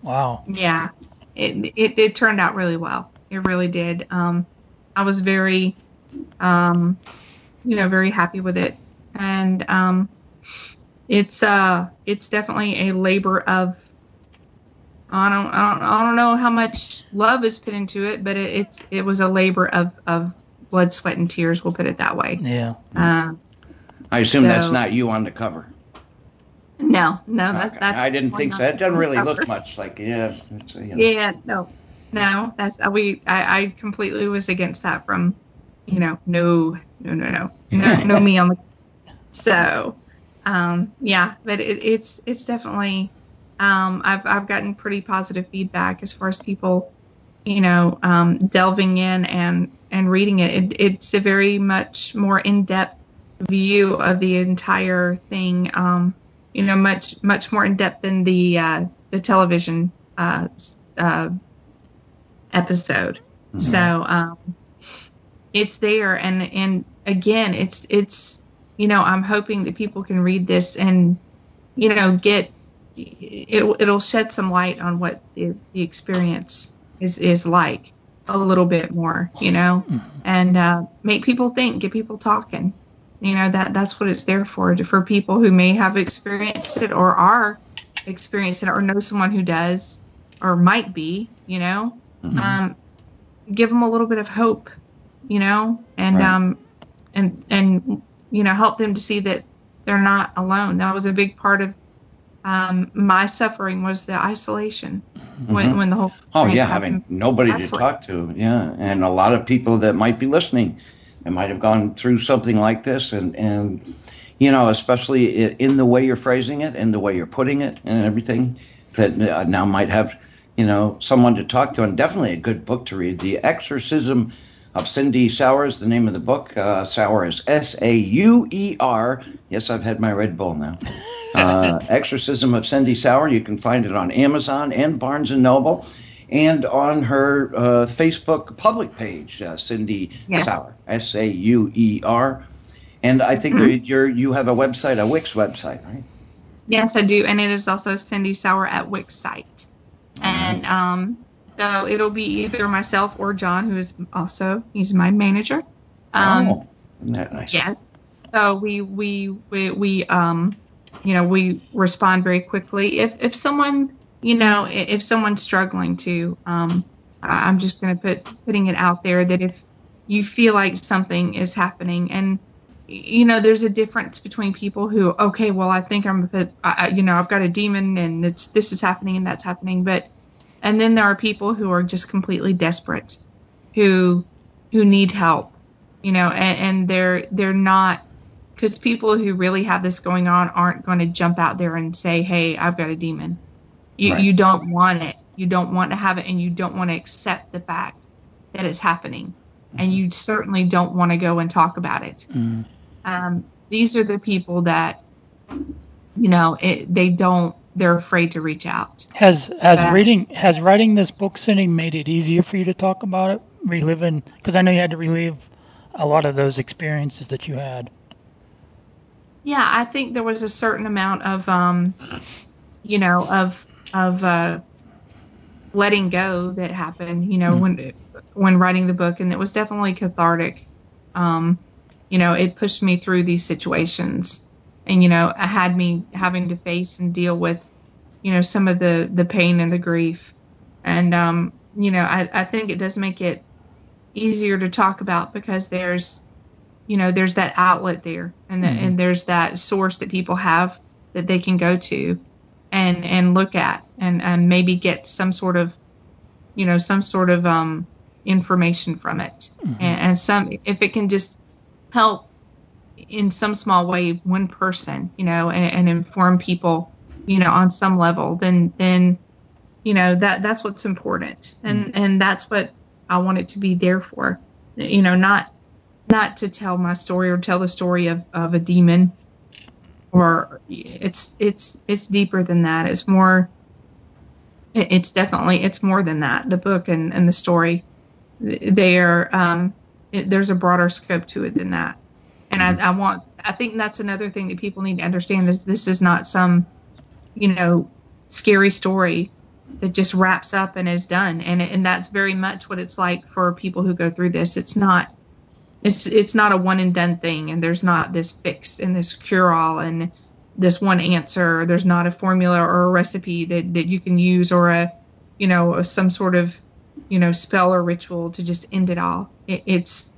Wow. Yeah, it, it it turned out really well. It really did. Um, I was very, um, you know, very happy with it, and um, it's uh, it's definitely a labor of. I don't, I don't, I don't know how much love is put into it, but it, it's it was a labor of of blood, sweat, and tears. We'll put it that way. Yeah. Um, I assume that's not you on the cover. no, no, that, Okay. that's I didn't think so. not It doesn't really cover. look much like yeah. It's, you know. Yeah, no, no. That's uh, we. I, I completely was against that. From, you know, no, no, no, no, no, no me on the. So, um, yeah, but it, it's it's definitely. Um, I've I've gotten pretty positive feedback as far as people, you know, um, delving in and and reading it. it it's a very much more in depth view of the entire thing. Um, you know, much much more in depth than the uh, the television uh, uh, episode. So um, it's there, and and again, it's it's you know I'm hoping that people can read this and you know get it, it'll shed some light on what the, the experience is is like a little bit more, you know, and uh, make people think, get people talking. You know that that's what it's there for for people who may have experienced it or are experiencing it or know someone who does or might be. You know, um, give them a little bit of hope. You know, and Right. um, and and you know help them to see that they're not alone. That was a big part of um, my suffering was the isolation when when the whole Oh yeah, happened. having nobody Absolutely. to talk to. Yeah, and a lot of people that might be listening, that might have gone through something like this, and and you know, especially in the way you're phrasing it, and the way you're putting it, and everything, that uh, now might have, you know, someone to talk to, and definitely a good book to read. The Exorcism Cindy Sauer is the name of the book. Uh, Sauer is S A U E R. Yes, I've had my Red Bull now. Uh, Exorcism of Cindy Sauer. You can find it on Amazon and Barnes and Noble, and on her uh, Facebook public page, uh, Cindy Yeah. Sauer, S A U E R. And I think Mm-hmm. you're you have a website, a Wix website, right? Yes, I do, and it is also Cindy Sauer at Wix site, and um, so it'll be either myself or John, who is also he's my manager. Um, oh, nice? Yes. So we we we we um, you know, we respond very quickly if if someone you know if someone's struggling to um, I'm just going to put putting it out there that if you feel like something is happening and you know there's a difference between people who okay well i think i'm I, you know i've got a demon and it's this is happening and that's happening but and then there are people who are just completely desperate who who need help you know and, and they're they're not because people who really have this going on aren't going to jump out there and say hey i've got a demon. You, Right. you don't want it. You don't want to have it and you don't want to accept the fact that it's happening. And you certainly don't want to go and talk about it. Mm. um, these are the people that you know it, they don't they're afraid to reach out Has has Yeah. reading has writing this book, Cindy, made it easier for you to talk about it, reliving? Because I know you had to relive a lot of those experiences that you had. yeah i think there was a certain amount of um you know of of uh letting go that happened you know when when writing the book and it was definitely cathartic um you know it pushed me through these situations and you know it had me having to face and deal with you know some of the the pain and the grief. And um you know i i think it does make it easier to talk about because there's you know there's that outlet there and the, and there's that source that people have that they can go to and and look at and and maybe get some sort of you know some sort of um information from it. And, and some if it can just help in some small way one person you know and, and inform people you know on some level then then you know that that's what's important. And and that's what i want it to be there for. You know not not to tell my story or tell the story of of a demon or it's it's it's deeper than that. It's more it's definitely it's more than that. The book and and the story they are um it, there's a broader scope to it than that and I, I want i think that's another thing that people need to understand is this is not some you know scary story that just wraps up and is done. And and that's very much what it's like for people who go through this. It's not it's it's not a one and done thing. And there's not this fix and this cure all and this one answer. There's not a formula or a recipe that, that you can use or a you know some sort of you know spell or ritual to just end it all. It, it's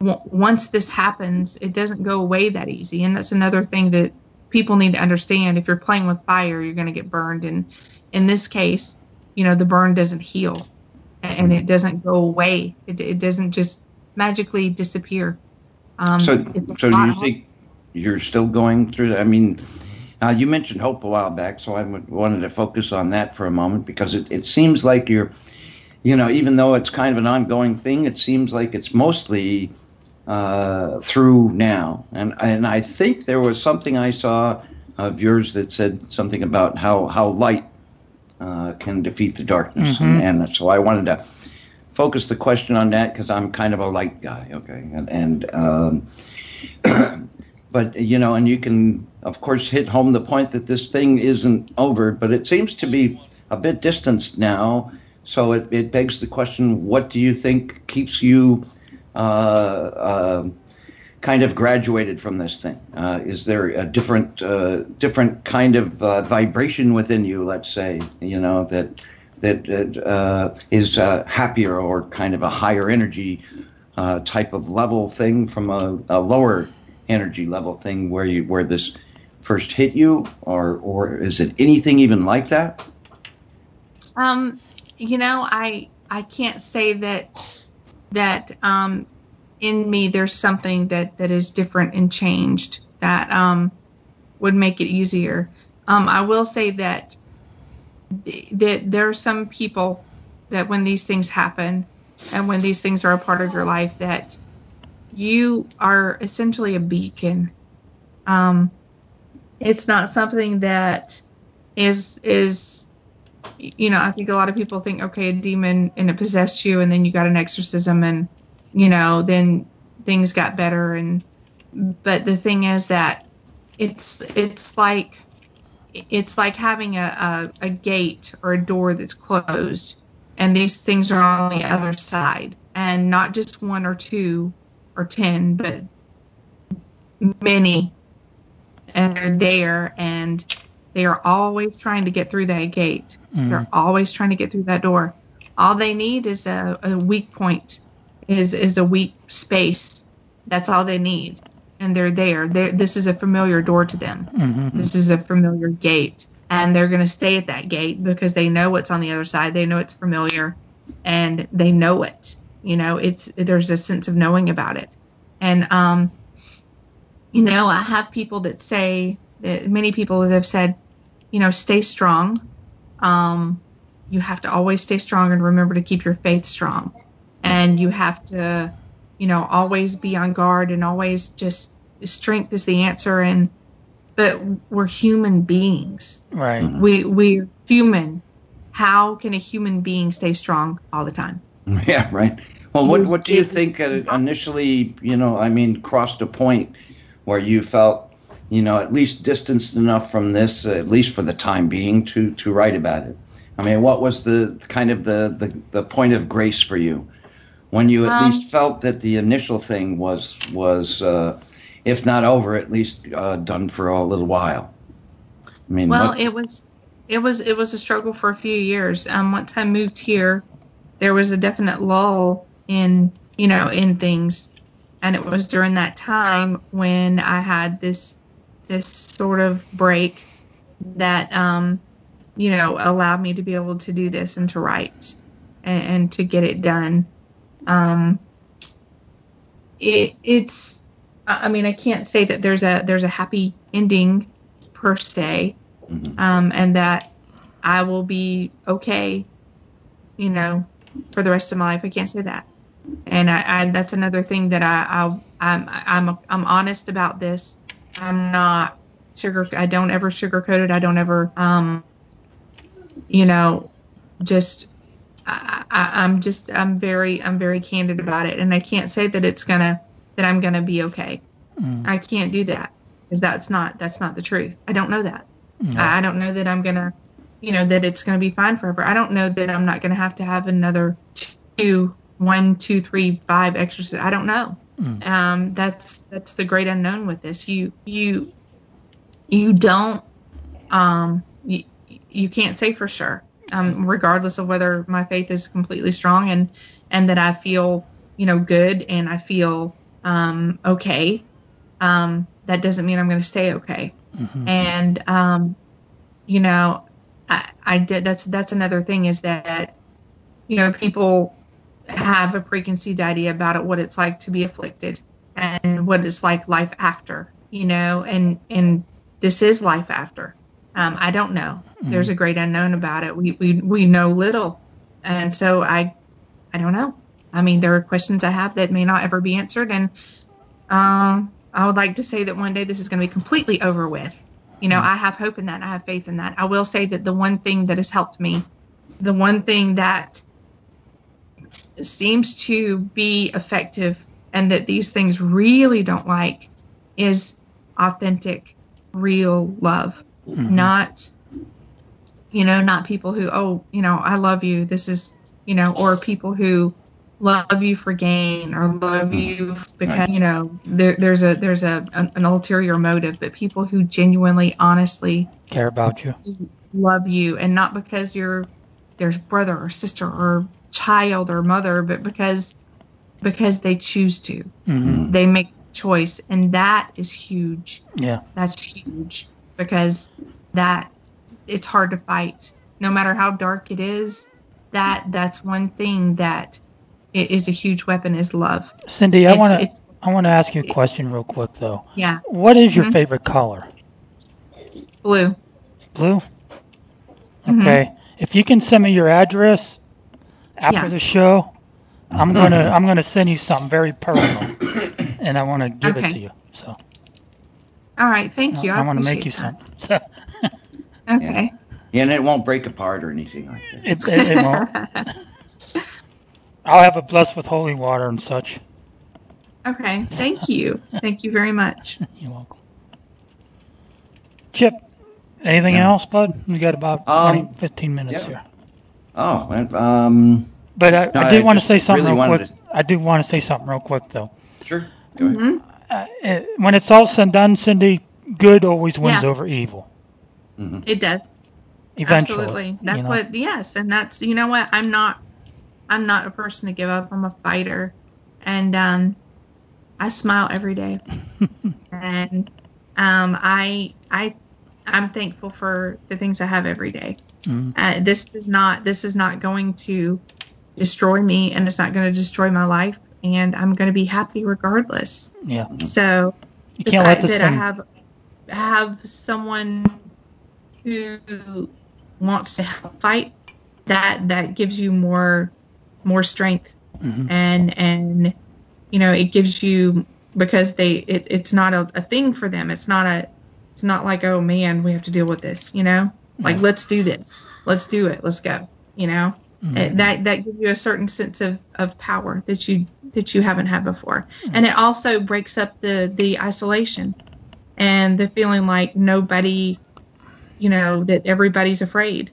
once this happens it doesn't go away that easy. And that's another thing that people need to understand. If you're playing with fire you're going to get burned. And in this case you know the burn doesn't heal and it doesn't go away. It, it doesn't just magically disappear. Um, So, so do you think you're still going through that? I mean, uh, you mentioned hope a while back, so I wanted to focus on that for a moment because it, it seems like you're, you know, even though it's kind of an ongoing thing, it seems like it's mostly uh, through now. And and I think there was something I saw of yours that said something about how how light uh, can defeat the darkness, Mhm. and, and so I wanted to focus the question on that because I'm kind of a light guy, okay, and and. Um, but you know, and you can, of course, hit home the point that this thing isn't over, but it seems to be a bit distanced now. So it, it begs the question: What do you think keeps you kind of graduated from this thing? Uh, is there a different uh, different kind of uh, vibration within you? Let's say, you know, that that uh, is uh, happier or kind of a higher energy uh, type of level thing from a, a lower energy level thing where you where this first hit you, or or is it anything even like that? Um, you know, I I can't say that that um, in me there's something that that is different and changed that um, would make it easier. Um, I will say that th- that there are some people that when these things happen and when these things are a part of your life that you are essentially a beacon. Um, it's not something that is is you know, I think a lot of people think, okay, a demon and it possessed you, and then you got an exorcism, and you know, then things got better. And but the thing is that it's it's like it's like having a, a, a gate or a door that's closed, and these things are on the other side, and not just one or two or ten, but many, and they're there, and they are always trying to get through that gate. Mhm. They're always trying to get through that door. All they need is a, a weak point, is is a weak space. That's all they need, and they're there. They're, this is a familiar door to them. hmm This is a familiar gate, and they're going to stay at that gate because they know what's on the other side. They know it's familiar, and they know it. You know, it's there's a sense of knowing about it, and um, you know, I have people that say that many people that have said, you know, stay strong. Um, you have to always stay strong and remember to keep your faith strong, and you have to, you know, always be on guard and always just strength is the answer and but we're human beings. Right. We we're human. How can a human being stay strong all the time? Yeah, right. Well, what what do you think uh, initially? You know, I mean, crossed a point where you felt, you know, at least distanced enough from this, uh, at least for the time being, to to write about it. I mean, what was the kind of the the, the point of grace for you when you at Um, least felt that the initial thing was was, uh, if not over, at least uh, done for a little while? I mean, Well, it was it was it was a struggle for a few years. Um, once I moved here, there was a definite lull in you know in things, and it was during that time when I had this this sort of break that um, you know allowed me to be able to do this and to write and, and to get it done. Um, it it's I mean I can't say that there's a there's a happy ending per se Mhm. um, and that I will be okay, you know, for the rest of my life. I can't say that, and I, I that's another thing that I, I I'm I'm I'm honest about this. I'm not sugar. I don't ever sugarcoat it. I don't ever, um, you know, just I, I, I'm just I'm very I'm very candid about it, and I can't say that it's gonna that I'm gonna be okay. Mm. I can't do that because that's not that's not the truth. I don't know that. No. I I don't know that I'm gonna, you know, that it's gonna be fine forever. I don't know that I'm not gonna have to have another two, one, two, three, five exorcisms. I don't know. Mm. Um, that's that's the great unknown with this. You you you don't um you, you can't say for sure. Um, regardless of whether my faith is completely strong and and that I feel you know good and I feel um okay. Um, that doesn't mean I'm going to stay okay Mhm. and um, you know, I, I did. That's that's another thing is that you know people have a preconceived idea about it, what it's like to be afflicted, and what it's like life after. You know, and and this is life after. Um, I don't know. There's a great unknown about it. We we we know little, and so I I don't know. I mean, there are questions I have that may not ever be answered, and um, I would like to say that one day this is going to be completely over with. You know, I have hope in that. I have faith in that. I will say that the one thing that has helped me, the one thing that seems to be effective and that these things really don't like is authentic, real love. Mhm. Not, you know, not people who, oh, you know, I love you. This is, you know, or people who love you for gain or love you because Right. you know there, there's a there's a an, an ulterior motive but people who genuinely honestly Care about you. love you and not because you're there's brother or sister or child or mother but because because they choose to hmm they make choice and that is huge Yeah. that's huge because that it's hard to fight no matter how dark it is that that's one thing that is a huge weapon is love Cindy, I want to I want to ask you a question real quick though. yeah What is your Mhm. favorite color? blue Blue. Mhm. Okay. If you can send me your address after Yeah. the show, I'm gonna I'm gonna send you something very personal, and I want to give it to you. So all right thank you i, I, want to make you appreciate some. So, that. okay and it won't break apart or anything like that. it, it, it won't. I'll have it blessed with holy water and such. okay thank you thank you very much You're welcome. Chip, Anything Yeah. else, Bud? We got about Um, 20, 15 minutes yeah. here. Oh, um, But I, No, I I want to say something really real wanted quick. I do want to say something real quick, though. sure. Go ahead. Mhm. Uh, it, when it's all said and done, Cindy, good always wins Yeah. over evil. It does. Eventually. Absolutely. you That's know? what yes, and that's you know what, I'm not I'm not a person to give up. I'm a fighter. And um I smile every day. and um I I I'm thankful for the things I have every day. Mhm. Uh, this is not this is not going to destroy me and it's not going to destroy my life and I'm going to be happy regardless. Yeah. So You the fact that I have have someone who wants to help fight that that gives you more more strength Mhm. and and you know it gives you because they it, it's not a, a thing for them it's not a it's not like oh man we have to deal with this you know like Yeah. let's do this. Let's do it. Let's go you know? Mhm. it, that that gives you a certain sense of, of power that you that you haven't had before. And it also breaks up the the isolation and the feeling like nobody you know that everybody's afraid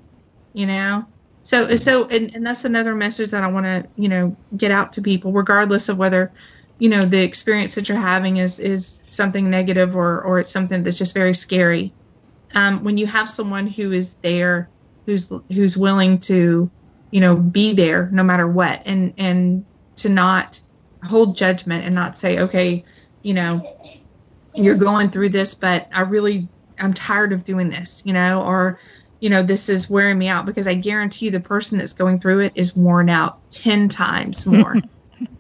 you know? So so and, and that's another message that i want to you know get out to people regardless of whether you know the experience that you're having is is something negative or or it's something that's just very scary um, when you have someone who is there who's who's willing to you know be there no matter what and and to not hold judgment and not say okay you know you're going through this but i really i'm tired of doing this you know or you know this is wearing me out because i guarantee you the person that's going through it is worn out 10 times more.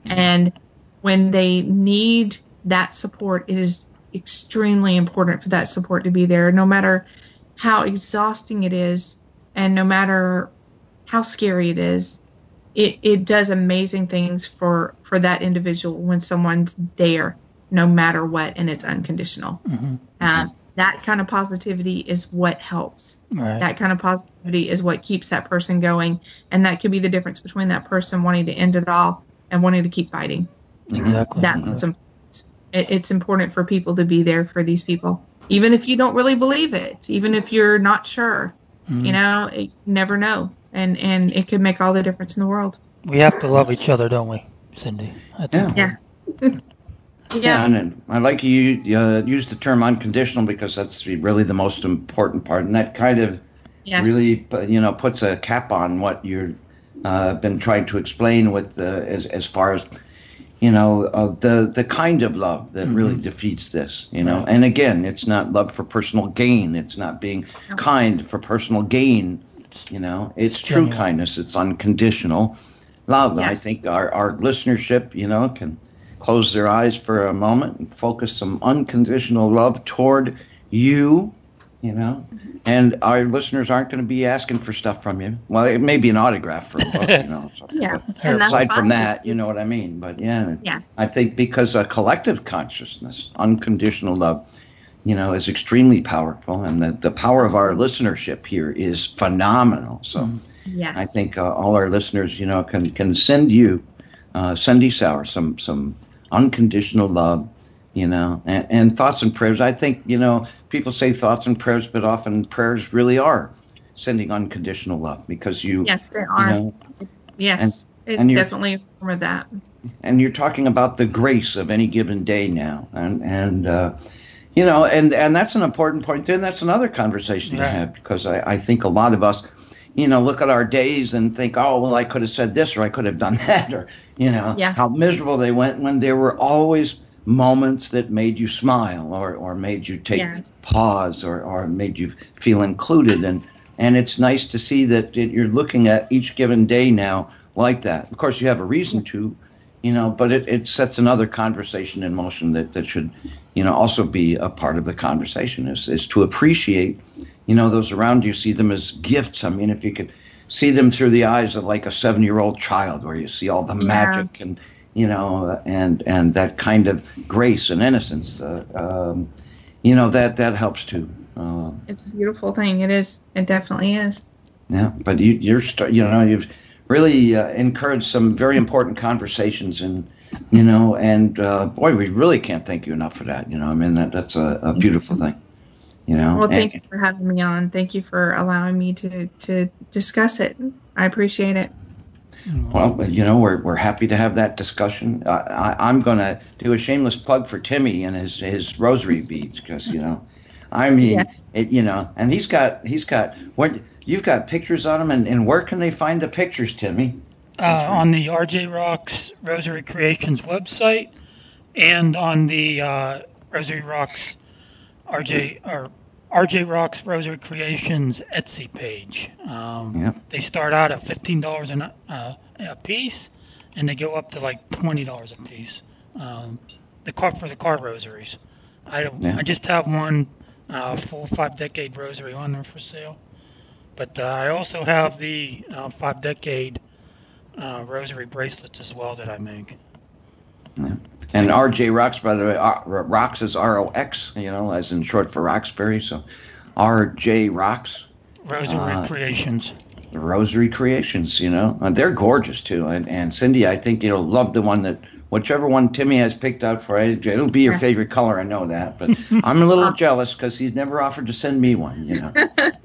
And when they need that support it is extremely important for that support to be there no matter how exhausting it is and no matter how scary it is it, it does amazing things for for that individual when someone's there no matter what and it's unconditional Mhm. um, that kind of positivity is what helps Right. that kind of positivity is what keeps that person going and that could be the difference between that person wanting to end it all and wanting to keep fighting exactly. that's important. It, it's important for people to be there for these people even if you don't really believe it even if you're not sure Mhm. you know it, you never know and and it could make all the difference in the world We have to love each other, don't we, Cindy? That's Yeah. important. Yeah. Yeah, and I like you uh, use the term unconditional because that's really the most important part, and that kind of yes really you know puts a cap on what you've uh, been trying to explain with the as as far as you know uh, the the kind of love that really defeats this you know? Right. and again it's not love for personal gain. It's not being No. kind for personal gain you know? It's true genuine. kindness. It's unconditional love. I think our our listenership you know can close their eyes for a moment and focus some unconditional love toward you you know? And our listeners aren't going to be asking for stuff from you. Well it may be an autograph for a book you know so- yeah. Aside from that you know what i mean? But yeah Yeah. i think because a collective consciousness unconditional love you know is extremely powerful and the, the power of our listenership here is phenomenal. So yes. I think uh, all our listeners, you know, can can send you, uh, Cindy Sauer, some some unconditional love, you know, and, and thoughts and prayers. I think you know people say thoughts and prayers, but often prayers really are sending unconditional love because you, yes they you are know, yes it's and you're- definitely a form of that and you're talking about the grace of any given day now, and and uh, you know, and and that's an important point. Then that's another conversation to Right. have because I, I think a lot of us, you know, look at our days and think, oh well, I could have said this or I could have done that, or you know, Yeah. how miserable they went when there were always moments that made you smile or or made you take Yes. pause or or made you feel included and and it's nice to see that it, you're looking at each given day now like that. Of course, you have a reason to, you know, but it, it sets another conversation in motion that, that should, you know, also be a part of the conversation is, is to appreciate, you know, those around you, see them as gifts. I mean, if you could see them through the eyes of like a seven year old child where you see all the Yeah. magic and, you know, and, and that kind of grace and innocence, uh, um, you know, that, that helps too. Uh, it's a beautiful thing it is it definitely is yeah, but you, you're you know you've really uh, encouraged some very important conversations, and you know, and uh, boy, we really can't thank you enough for that. You know, I mean that that's a, a beautiful thing. You know. Well, thank and, you for having me on. Thank you for allowing me to to discuss it. I appreciate it. Well, you know, we're, we're happy to have that discussion. I, I, am going to do a shameless plug for Timmy and his, his rosary beads because, you know, I mean, yeah. it, you know, and he's got, he's got, what, you've got pictures on him, and, and where can they find the pictures, Timmy? Uh, on the RJ Rox Rosary Creations website and on the uh, Rosary Rox RJ or RJ Rox Rosary Creations Etsy page. Um, yep. They start out at fifteen dollars uh, a piece, and they go up to like twenty dollars a piece. Um, the car for the car rosaries. I yeah. I just have one uh, full five decade rosary on there for sale, but uh, I also have the uh, five decade uh, rosary bracelets as well that I make. Yeah. And RJ Rox, by the way, Rocks is R O X, you know, as in short for Roxbury. So RJ Rox. Rosary uh, Creations. Rosary Creations, you know, and they're gorgeous too. And, and Cindy, I think you'll love the one that whichever one Timmy has picked out for you. It'll be your favorite color, I know that. But I'm a little jealous because he's never offered to send me one, you know.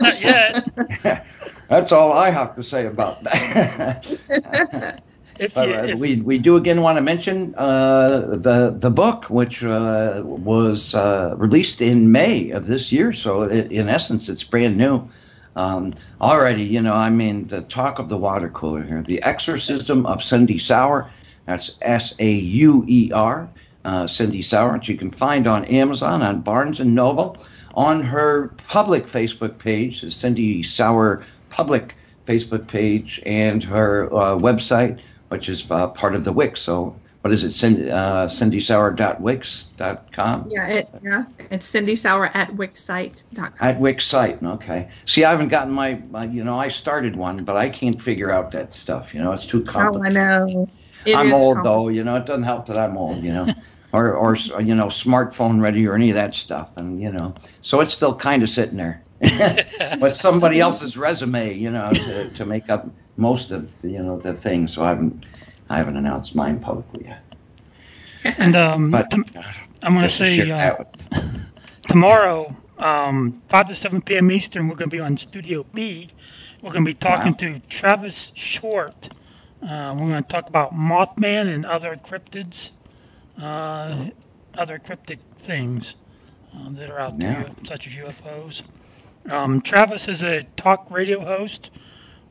Not yet. That's all I have to say about that. If you, uh, if... we we do again want to mention uh, the the book, which uh, was uh, released in May of this year. So it, in essence, it's brand new. Um, already, you know, I mean, the talk of the water cooler here, the exorcism of Cindy Sauer. That's S A U E R, uh, Cindy Sauer, which you can find on Amazon, on Barnes and Noble, on her public Facebook page, the Cindy Sauer public Facebook page, and her uh, website which is uh, part of the Wix. So what is it? Cindy, uh, cindysauer.wix.com? Yeah, it, yeah, it's Cindy Sauer at wixsite.com. At wixsite, okay. See, I haven't gotten my, my, you know, I started one, but I can't figure out that stuff. You know, it's too complicated. Oh, I know. It I'm old though, you know. It doesn't help that I'm old, you know, or or you know, smartphone ready or any of that stuff, and you know, so it's still kind of sitting there with somebody else's resume, you know, to, to make up most of the, you know the things. So I haven't I haven't announced mine publicly yet. And um, but t- I'm going to say uh, tomorrow, um, five to seven p.m. Eastern, we're going to be on Studio B. We're going to be talking wow. to Travis Short. Uh, we're going to talk about Mothman and other cryptids, uh, other cryptic things uh, that are out yeah. there, such as UFOs. Um, Travis is a talk radio host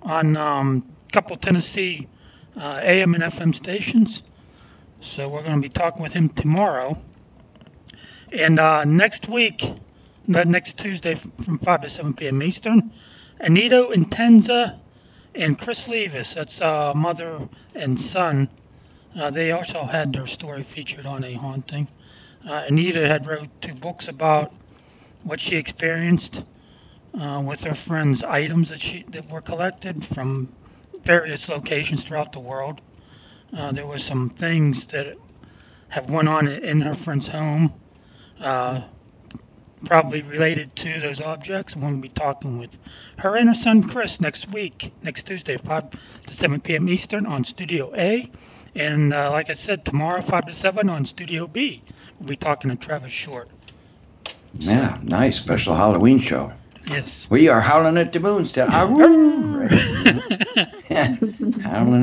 on um, a couple Tennessee uh, AM and FM stations. So we're going to be talking with him tomorrow. And uh, next week, next Tuesday from 5 to 7 p.m. Eastern, Anita Intenza and Chris Levis, that's uh, mother and son, uh, they also had their story featured on A Haunting. Uh, Anita had wrote two books about what she experienced uh, with her friends items that she that were collected from various locations throughout the world. Uh, there were some things that have went on in her friend's home, uh, probably related to those objects. We'll be talking with her and her son Chris next week, next Tuesday, 5 to 7 p.m. Eastern on Studio A. And uh, like I said, tomorrow, 5 to 7 on Studio B. We'll be talking to Travis Short. Yeah, nice special Halloween show. Yes. We are howling at the moon still. howling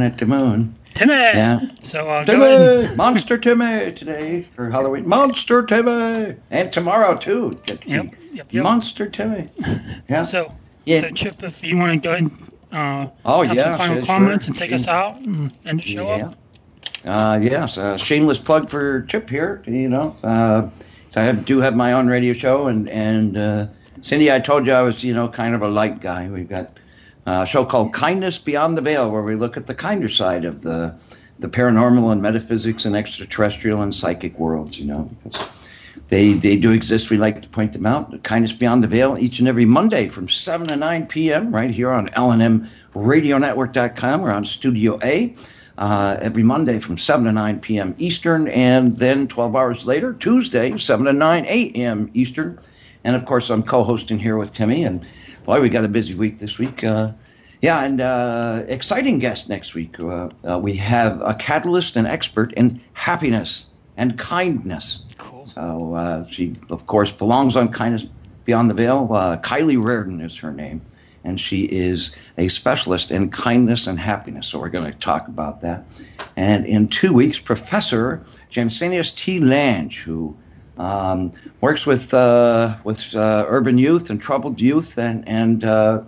at the moon. Timmy. Yeah. So uh, Timmy, Monster Timmy today for Halloween. Monster Timmy, and tomorrow too. Yep, yep, yep. Monster Timmy. Yeah. So, yeah. So Chip, if you want to go ahead and uh, oh yeah, some final sure, comments sure. and take us out and the show yeah. up. Uh, yes, uh, shameless plug for Chip here. You know, uh, so I have, do have my own radio show and and. Uh, Cindy, I told you I was, you know, kind of a light guy. We've got a show called Kindness Beyond the Veil, where we look at the kinder side of the the paranormal and metaphysics and extraterrestrial and psychic worlds. You know, because they they do exist. We like to point them out. Kindness Beyond the Veil each and every Monday from seven to nine p.m. right here on LNMRadioNetwork.com. We're on Studio A. Uh, every Monday from 7 to 9 p.m. Eastern, and then 12 hours later, Tuesday, 7 to 9 a.m. Eastern, and of course, I'm co-hosting here with Timmy. And boy, we got a busy week this week. Uh, yeah, and uh, exciting guest next week. Uh, uh we have a catalyst and expert in happiness and kindness. Cool. So uh, she, of course, belongs on Kindness Beyond the Veil. Uh, Kylie Reardon is her name, and she is a specialist in kindness and happiness. So we're going to talk about that. And in two weeks, Professor Jansenius T. Lange, who um, works with uh, with uh, urban youth and troubled youth, and and uh,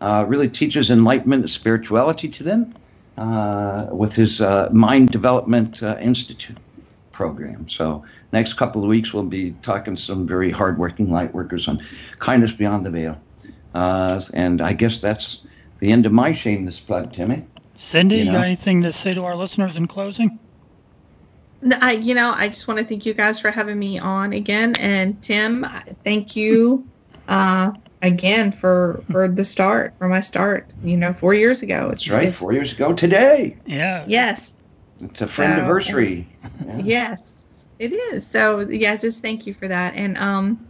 uh really teaches enlightenment and spirituality to them uh, with his uh, Mind Development Institute program. So next couple of weeks we'll be talking to some very hardworking light workers on kindness beyond the veil. and I guess that's the end of my shameless plug, Timmy. Cindy, you, know? you got anything to say to our listeners in closing? I, you know, I just want to thank you guys for having me on again, and Tim, thank you uh, again for for the start, for my start. You know, four years ago. That's right, it's, four years ago today. Yeah. Yes. It's a friend so, anniversary. Yeah. Yes, it is. So yeah, just thank you for that, and um,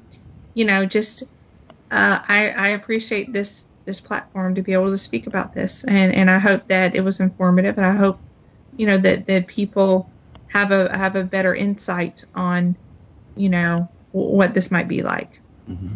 you know, just uh, I I appreciate this this platform to be able to speak about this, and and I hope that it was informative, and I hope you know that that people have a have a better insight on, you know, what this might be like. Mm-hmm.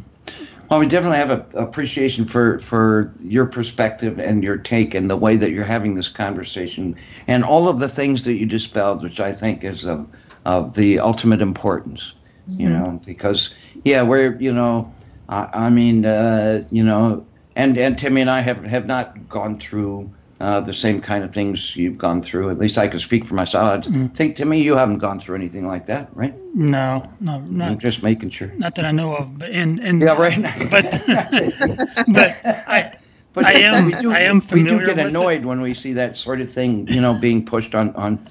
Well, we definitely have an appreciation for for your perspective and your take and the way that you're having this conversation and all of the things that you dispelled, which I think is of of the ultimate importance. Mm-hmm. You know, because yeah, we're you know, I, I mean, uh, you know, and and Timmy and I have have not gone through uh, the same kind of things you've gone through. At least I can speak for myself. I mm. think to me, you haven't gone through anything like that, right? No, no, not I'm just making sure. Not that I know of, but and and yeah, right. but but I. But I am. We do, I am familiar. We do get annoyed when we see that sort of thing, you know, being pushed on on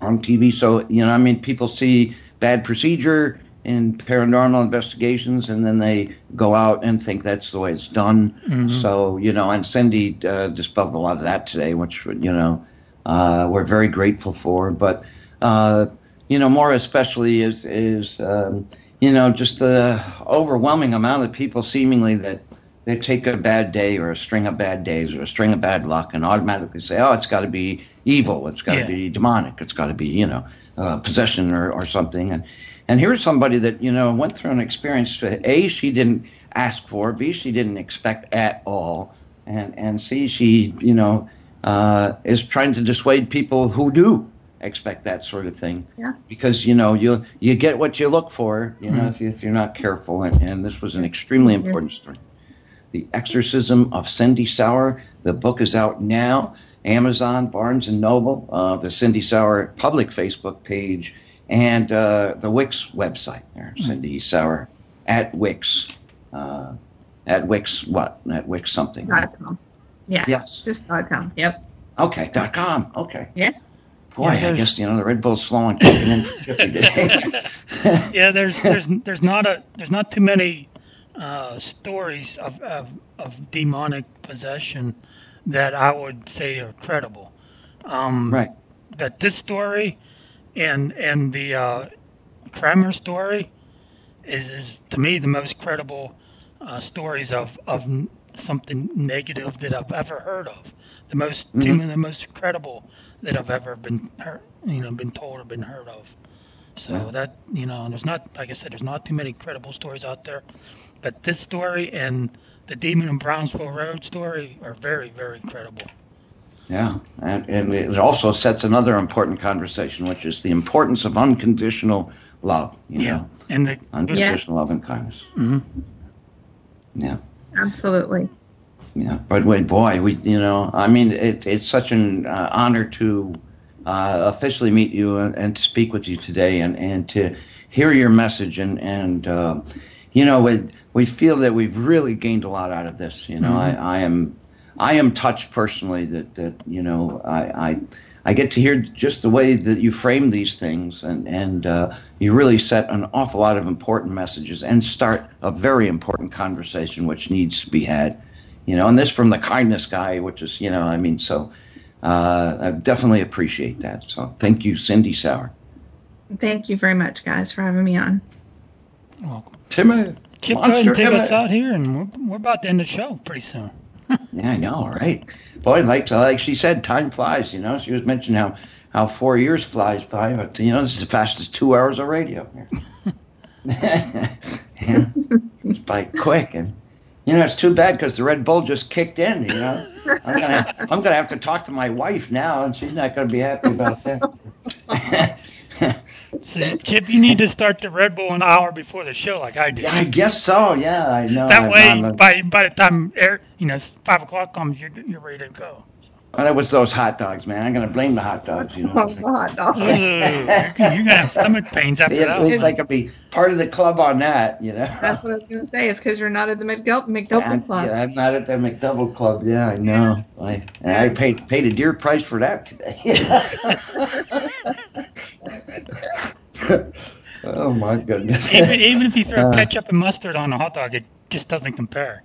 on TV. So you know, I mean, people see bad procedure, in paranormal investigations, and then they go out and think that's the way it's done. Mm-hmm. So you know, and Cindy uh, dispelled a lot of that today, which you know uh, we're very grateful for. But uh, you know, more especially is is um, you know just the overwhelming amount of people seemingly that they take a bad day or a string of bad days or a string of bad luck and automatically say, oh, it's got to be evil, it's got to yeah. be demonic, it's got to be you know uh, possession or, or something, and and here's somebody that, you know, went through an experience that A, she didn't ask for, B, she didn't expect at all, and, and C, she, you know, uh, is trying to dissuade people who do expect that sort of thing. Yeah. Because, you know, you you get what you look for, you know, mm-hmm. if, you, if you're not careful. And, and this was an extremely important story. The Exorcism of Cindy Sauer. The book is out now. Amazon, Barnes and Noble, uh, the Cindy Sauer public Facebook page and uh, the Wix website there, hmm. Cindy Sauer at Wix, uh, at Wix what? At Wix something. Dot com. Yes. Yes. Just dot com. Yep. Okay. Dot com. Okay. Yes. Boy, yeah, I guess you know the Red Bull's slow on kicking in today. yeah, there's there's there's not a there's not too many uh, stories of, of of demonic possession that I would say are credible. Um, right. But this story and and the uh, Cranmer story is, is, to me the most credible uh, stories of of something negative that I've ever heard of. The most mm-hmm. the most credible that I've ever been heard, you know been told or been heard of. So yeah. that you know, there's not like I said, there's not too many credible stories out there, but this story and the Demon in Brownsville Road story are very very credible. Yeah, and, and it also sets another important conversation, which is the importance of unconditional love. You yeah, know? and the, unconditional yeah. love and kindness. Mm-hmm. Yeah, absolutely. Yeah, but wait, boy, we you know, I mean, it, it's such an uh, honor to uh, officially meet you and, and, to speak with you today, and and to hear your message, and and uh, you know, we we feel that we've really gained a lot out of this. You know, mm-hmm. I, I am I am touched personally that that you know I, I I get to hear just the way that you frame these things, and and uh, you really set an awful lot of important messages and start a very important conversation which needs to be had, you know. And this from the kindness guy, which is you know I mean so. Uh, I definitely appreciate that. So thank you, Cindy Sauer. Thank you very much, guys, for having me on. welcome. Timmy, Chip, go ahead and take us out here, and we're, we're about to end the show pretty soon yeah, I know, right? Boy, like like she said, time flies. You know, she was mentioning how how four years flies by, but you know, this is the fastest two hours of radio. yeah. It's by quick, and you know it's too bad because the Red Bull just kicked in. You know, I'm gonna I'm gonna have to talk to my wife now, and she's not gonna be happy about that. See, Chip, you need to start the Red Bull an hour before the show, like I did. I guess so. Yeah, I know. that I'm- way, by by the time air, you know, five o'clock comes, you're you're ready to go. Well, it was those hot dogs, man. I'm gonna blame the hot dogs. You know. Oh, the hot dog. Ooh, you're, gonna- you're gonna have stomach pains after At that. least I could be part of the club on that, you know. That's what I was going to say. It's because you're not at the McDou- I'm, McDouble Club. yeah, I'm not at the McDouble Club. Yeah, I know. I, and I paid paid a dear price for that today. oh my goodness. even even if you throw Uh. ketchup and mustard on a hot dog, it just doesn't compare.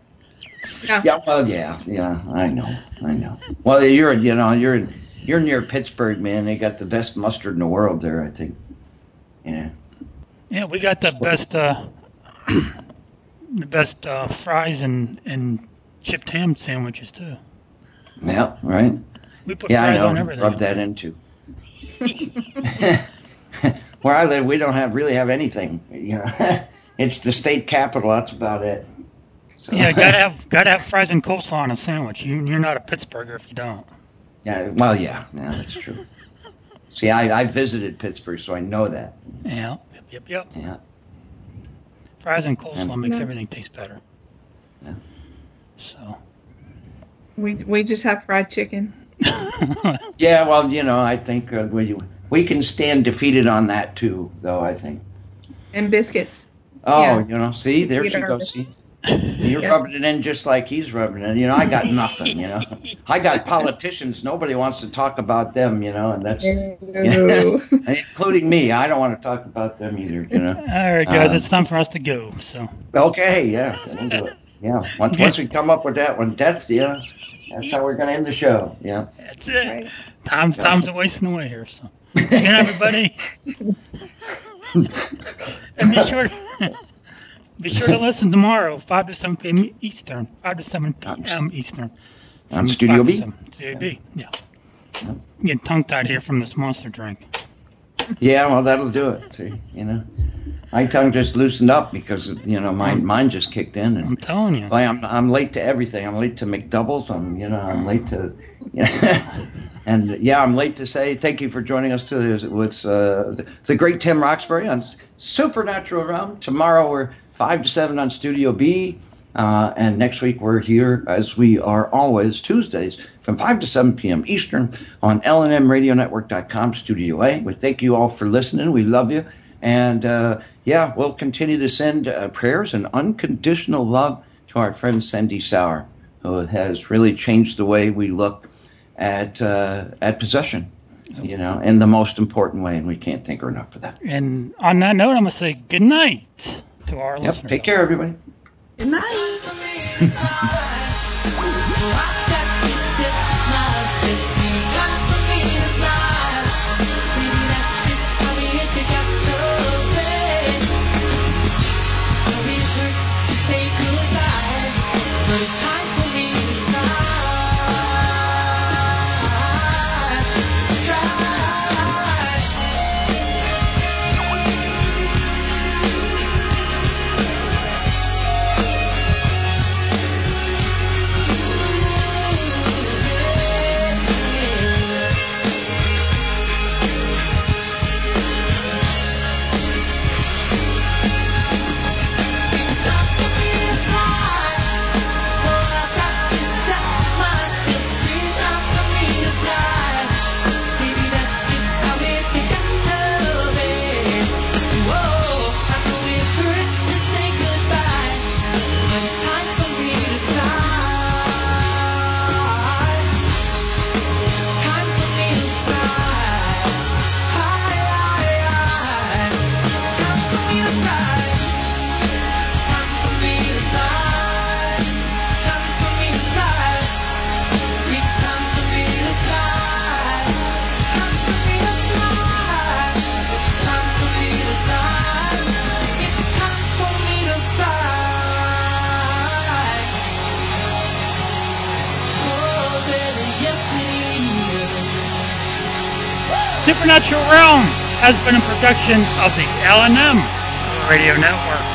Yeah, well, yeah, yeah. I know, I know. Well, you're you know you're you're near Pittsburgh, man. They got the best mustard in the world there. I think. Yeah. Yeah, we got the best uh, the best uh, fries and and chipped ham sandwiches too. Yeah. Right. We put Yeah, I fries know. on everything. Rub that into. Where I live, we don't have really have anything. You know, it's the state capital. That's about it. So- Yeah, gotta have gotta have fries and coleslaw on a sandwich. You you're not a Pittsburgher if you don't. yeah. Well, yeah. Yeah, that's true. See, I, I visited Pittsburgh, so I know that. Yeah, yep, yep, yep. Yeah. Fries and coleslaw And- makes Yeah. everything taste better. Yeah. So. We, we just have fried chicken. Yeah. Well, you know, I think uh, we we can stand defeated on that too, though. I think. And biscuits. Oh, Yeah. you know, see, there she our goes. See, biscuits. You're Yeah. rubbing it in just like he's rubbing it. in. You know, I got nothing. You know, I got politicians. Nobody wants to talk about them. You know, and that's Ew. including me. I don't want to talk about them either. You know. All right, guys, Um, it's time for us to go. So. Okay, yeah, we'll. Yeah, once once we come up with that one, that's yeah, that's how we're gonna end the show. Yeah. That's it. Right. Time's time's a wasting away here. So, good night, everybody. and be sure be sure to listen tomorrow, five to seven p.m. Eastern, five to seven p.m. Eastern. On From Studio B? Studio B. Yeah. I'm getting tongue tied here from this monster drink. Yeah, well, that'll do it. See, you know, my tongue just loosened up because you know mine mine just kicked in, and I'm telling you. I'm I'm late to everything. I'm late to McDoubles. I'm you know I'm late to, you know, and yeah, I'm late to say thank you for joining us today with uh, the great Tim Roxbury on Supernatural Realm. Tomorrow we're five to seven on Studio B, uh, and next week we're here as we are always Tuesdays from five to seven p.m. Eastern on LNMRadioNetwork.com Studio A. We thank you all for listening. We love you. And uh, yeah, we'll continue to send uh, prayers and unconditional love to our friend Sandy Sauer, who has really changed the way we look at uh, at possession, you know, in the most important way, and we can't thank her enough for that. And on that note, I'm gonna say good night to our Yep, listeners. take care, everybody. Good night. Supernatural Realm has been a production of the L&M Radio Network.